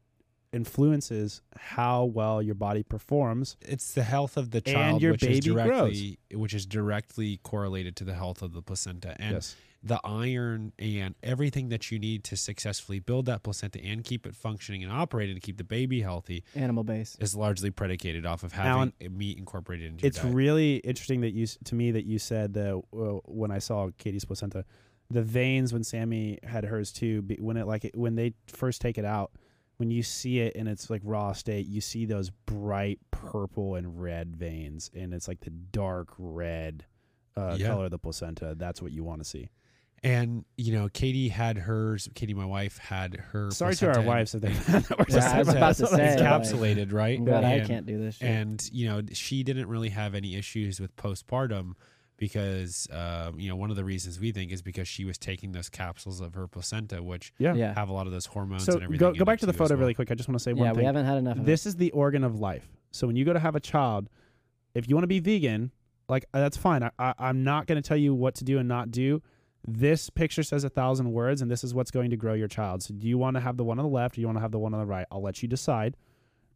influences how well your body performs.
it's the health of the child,
And
child,
your
which is
baby
directly which is directly correlated to the health of the placenta, and
yes.
the iron and everything that you need to successfully build that placenta and keep it functioning and operating to keep the baby healthy
Animal base.
is largely predicated off of having
Alan,
meat incorporated into
It's
your diet.
really interesting that you to me that you said that uh, when I saw Katie's placenta, the veins when Sammy had hers too. When it like it, when they first take it out, when you see it in its like raw state, you see those bright purple and red veins, and it's like the dark red uh,
Yeah.
color of the placenta. That's what you want to see.
And you know, Katie had hers. Katie, my wife, had her.
Sorry to our wives if they [LAUGHS]
Yeah, I was about to say, like-
encapsulated, right?
I'm I can't do this shit.
And you know, she didn't really have any issues with postpartum because um, you know one of the reasons we think is because she was taking those capsules of her placenta, which
yeah.
yeah.
have a lot of those hormones
So
and everything.
go go back to the photo
well.
really quick. I just want to say
Yeah,
one
we
thing.
haven't had enough of
This is the organ of life. So when you go to have a child, if you want to be vegan, Like uh, that's fine. I, I, I'm not going to tell you what to do and not do. This picture says a thousand words, and this is what's going to grow your child. So, do you want to have the one on the left? Or do you want to have the one on the right? I'll let you decide.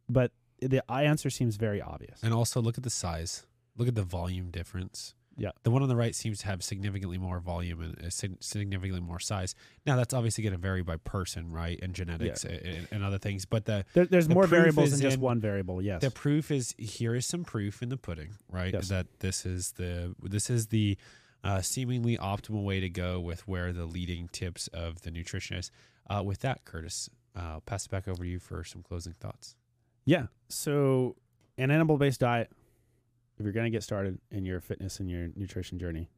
But the answer seems very obvious.
And also look at the size. Look at the volume difference.
Yeah.
The one on the right seems to have significantly more volume and uh, significantly more size. Now that's obviously going to vary by person, right, and genetics and, and other things. But the
There, there's
The
more variables than just
in-
one variable. Yes.
the proof is here is some proof in the pudding, right?
Yes.
That this is the this is the uh, seemingly optimal way to go with where the leading tips of the nutritionist. Uh, with that, Curtis, uh, I'll pass it back over to you for some closing thoughts.
Yeah. So, an animal based diet, if you're going to get started in your fitness and your nutrition journey,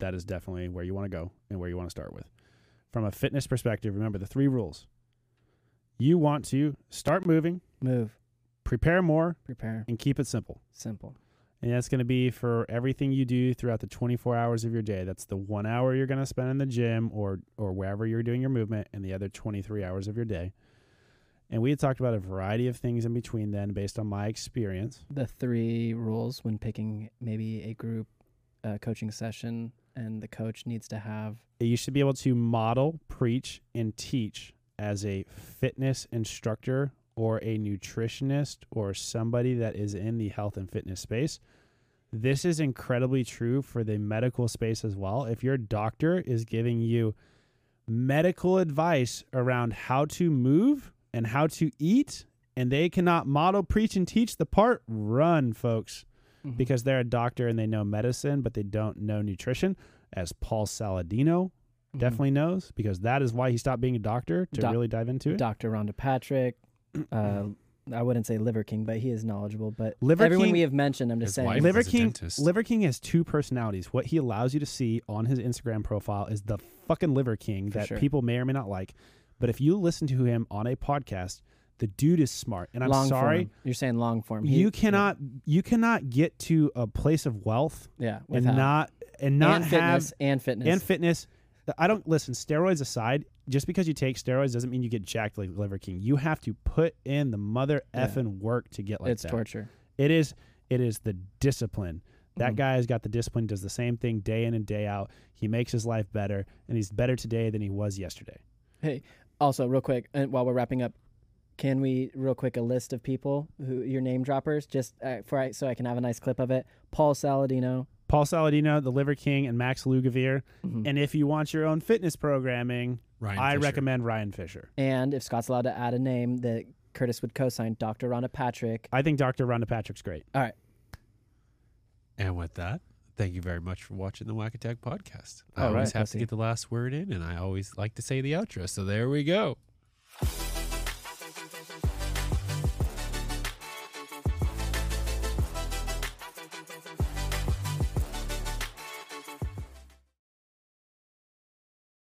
that is definitely where you want to go and where you want to start with. From a fitness perspective, remember the three rules. You want to start moving,
Move,
prepare more,
prepare,
and keep it simple.
simple.
And that's going to be for everything you do throughout the 24 hours of your day. That's the one hour you're going to spend in the gym or or wherever you're doing your movement, and the other 23 hours of your day. And we had talked about a variety of things in between then, based on my experience.
The three rules when picking maybe a group uh, coaching session, and the coach needs to have
You should be able to model, preach, and teach as a fitness instructor or a nutritionist or somebody that is in the health and fitness space. This is incredibly true for the medical space as well. If your doctor is giving you medical advice around how to move and how to eat, and they cannot model, preach, and teach the part, run, folks
Mhm.
because they're a doctor and they know medicine, but they don't know nutrition, as Paul Saladino
Mhm.
definitely knows, because that is why he stopped being a doctor to
Doc-
really dive into it.
Dr. Rhonda Patrick. [CLEARS THROAT] Uh, I wouldn't say Liver King, but he is knowledgeable. But
Liver
everyone
King-
we have mentioned, I'm just
His
saying.
wife
Liver
is a
King,
dentist.
Liver King has two personalities. What he allows you to see on his Instagram profile is the fucking Liver King
For
that
sure.
people may or may not like. But if you listen to him on a podcast, the dude is smart. And I'm
long
sorry,
form. You're saying long form. He-
you cannot you cannot get to a place of wealth
Yeah, yeah
and not and not
and
have
fitness and fitness
and fitness. I don't listen. Steroids aside, just because you take steroids doesn't mean you get jacked like Liver King. You have to put in the mother
Yeah.
effing work to get like
it's
that.
torture.
It is. It is the discipline. That
Mhm.
guy has got the discipline. Does the same thing day in and day out. He makes his life better, and he's better today than he was yesterday.
Also, real quick, and while we're wrapping up, can we real quick a list of people who your name droppers just uh, for I, so I can have a nice clip of it? Paul Saladino.
Paul Saladino, the Liver King, and Max Lugavere.
mhm.
And if you want your own fitness programming,
Ryan
I
Fischer.
recommend Ryan Fischer.
And if Scott's allowed to add a name that Curtis would co-sign, Dr. Rhonda Patrick.
I think Dr. Rhonda Patrick's great. All right.
And with that, thank you very much for watching the WAC Attack podcast. I
All
always
right,
have to get the last word in, and I always like to say the outro. So there we go.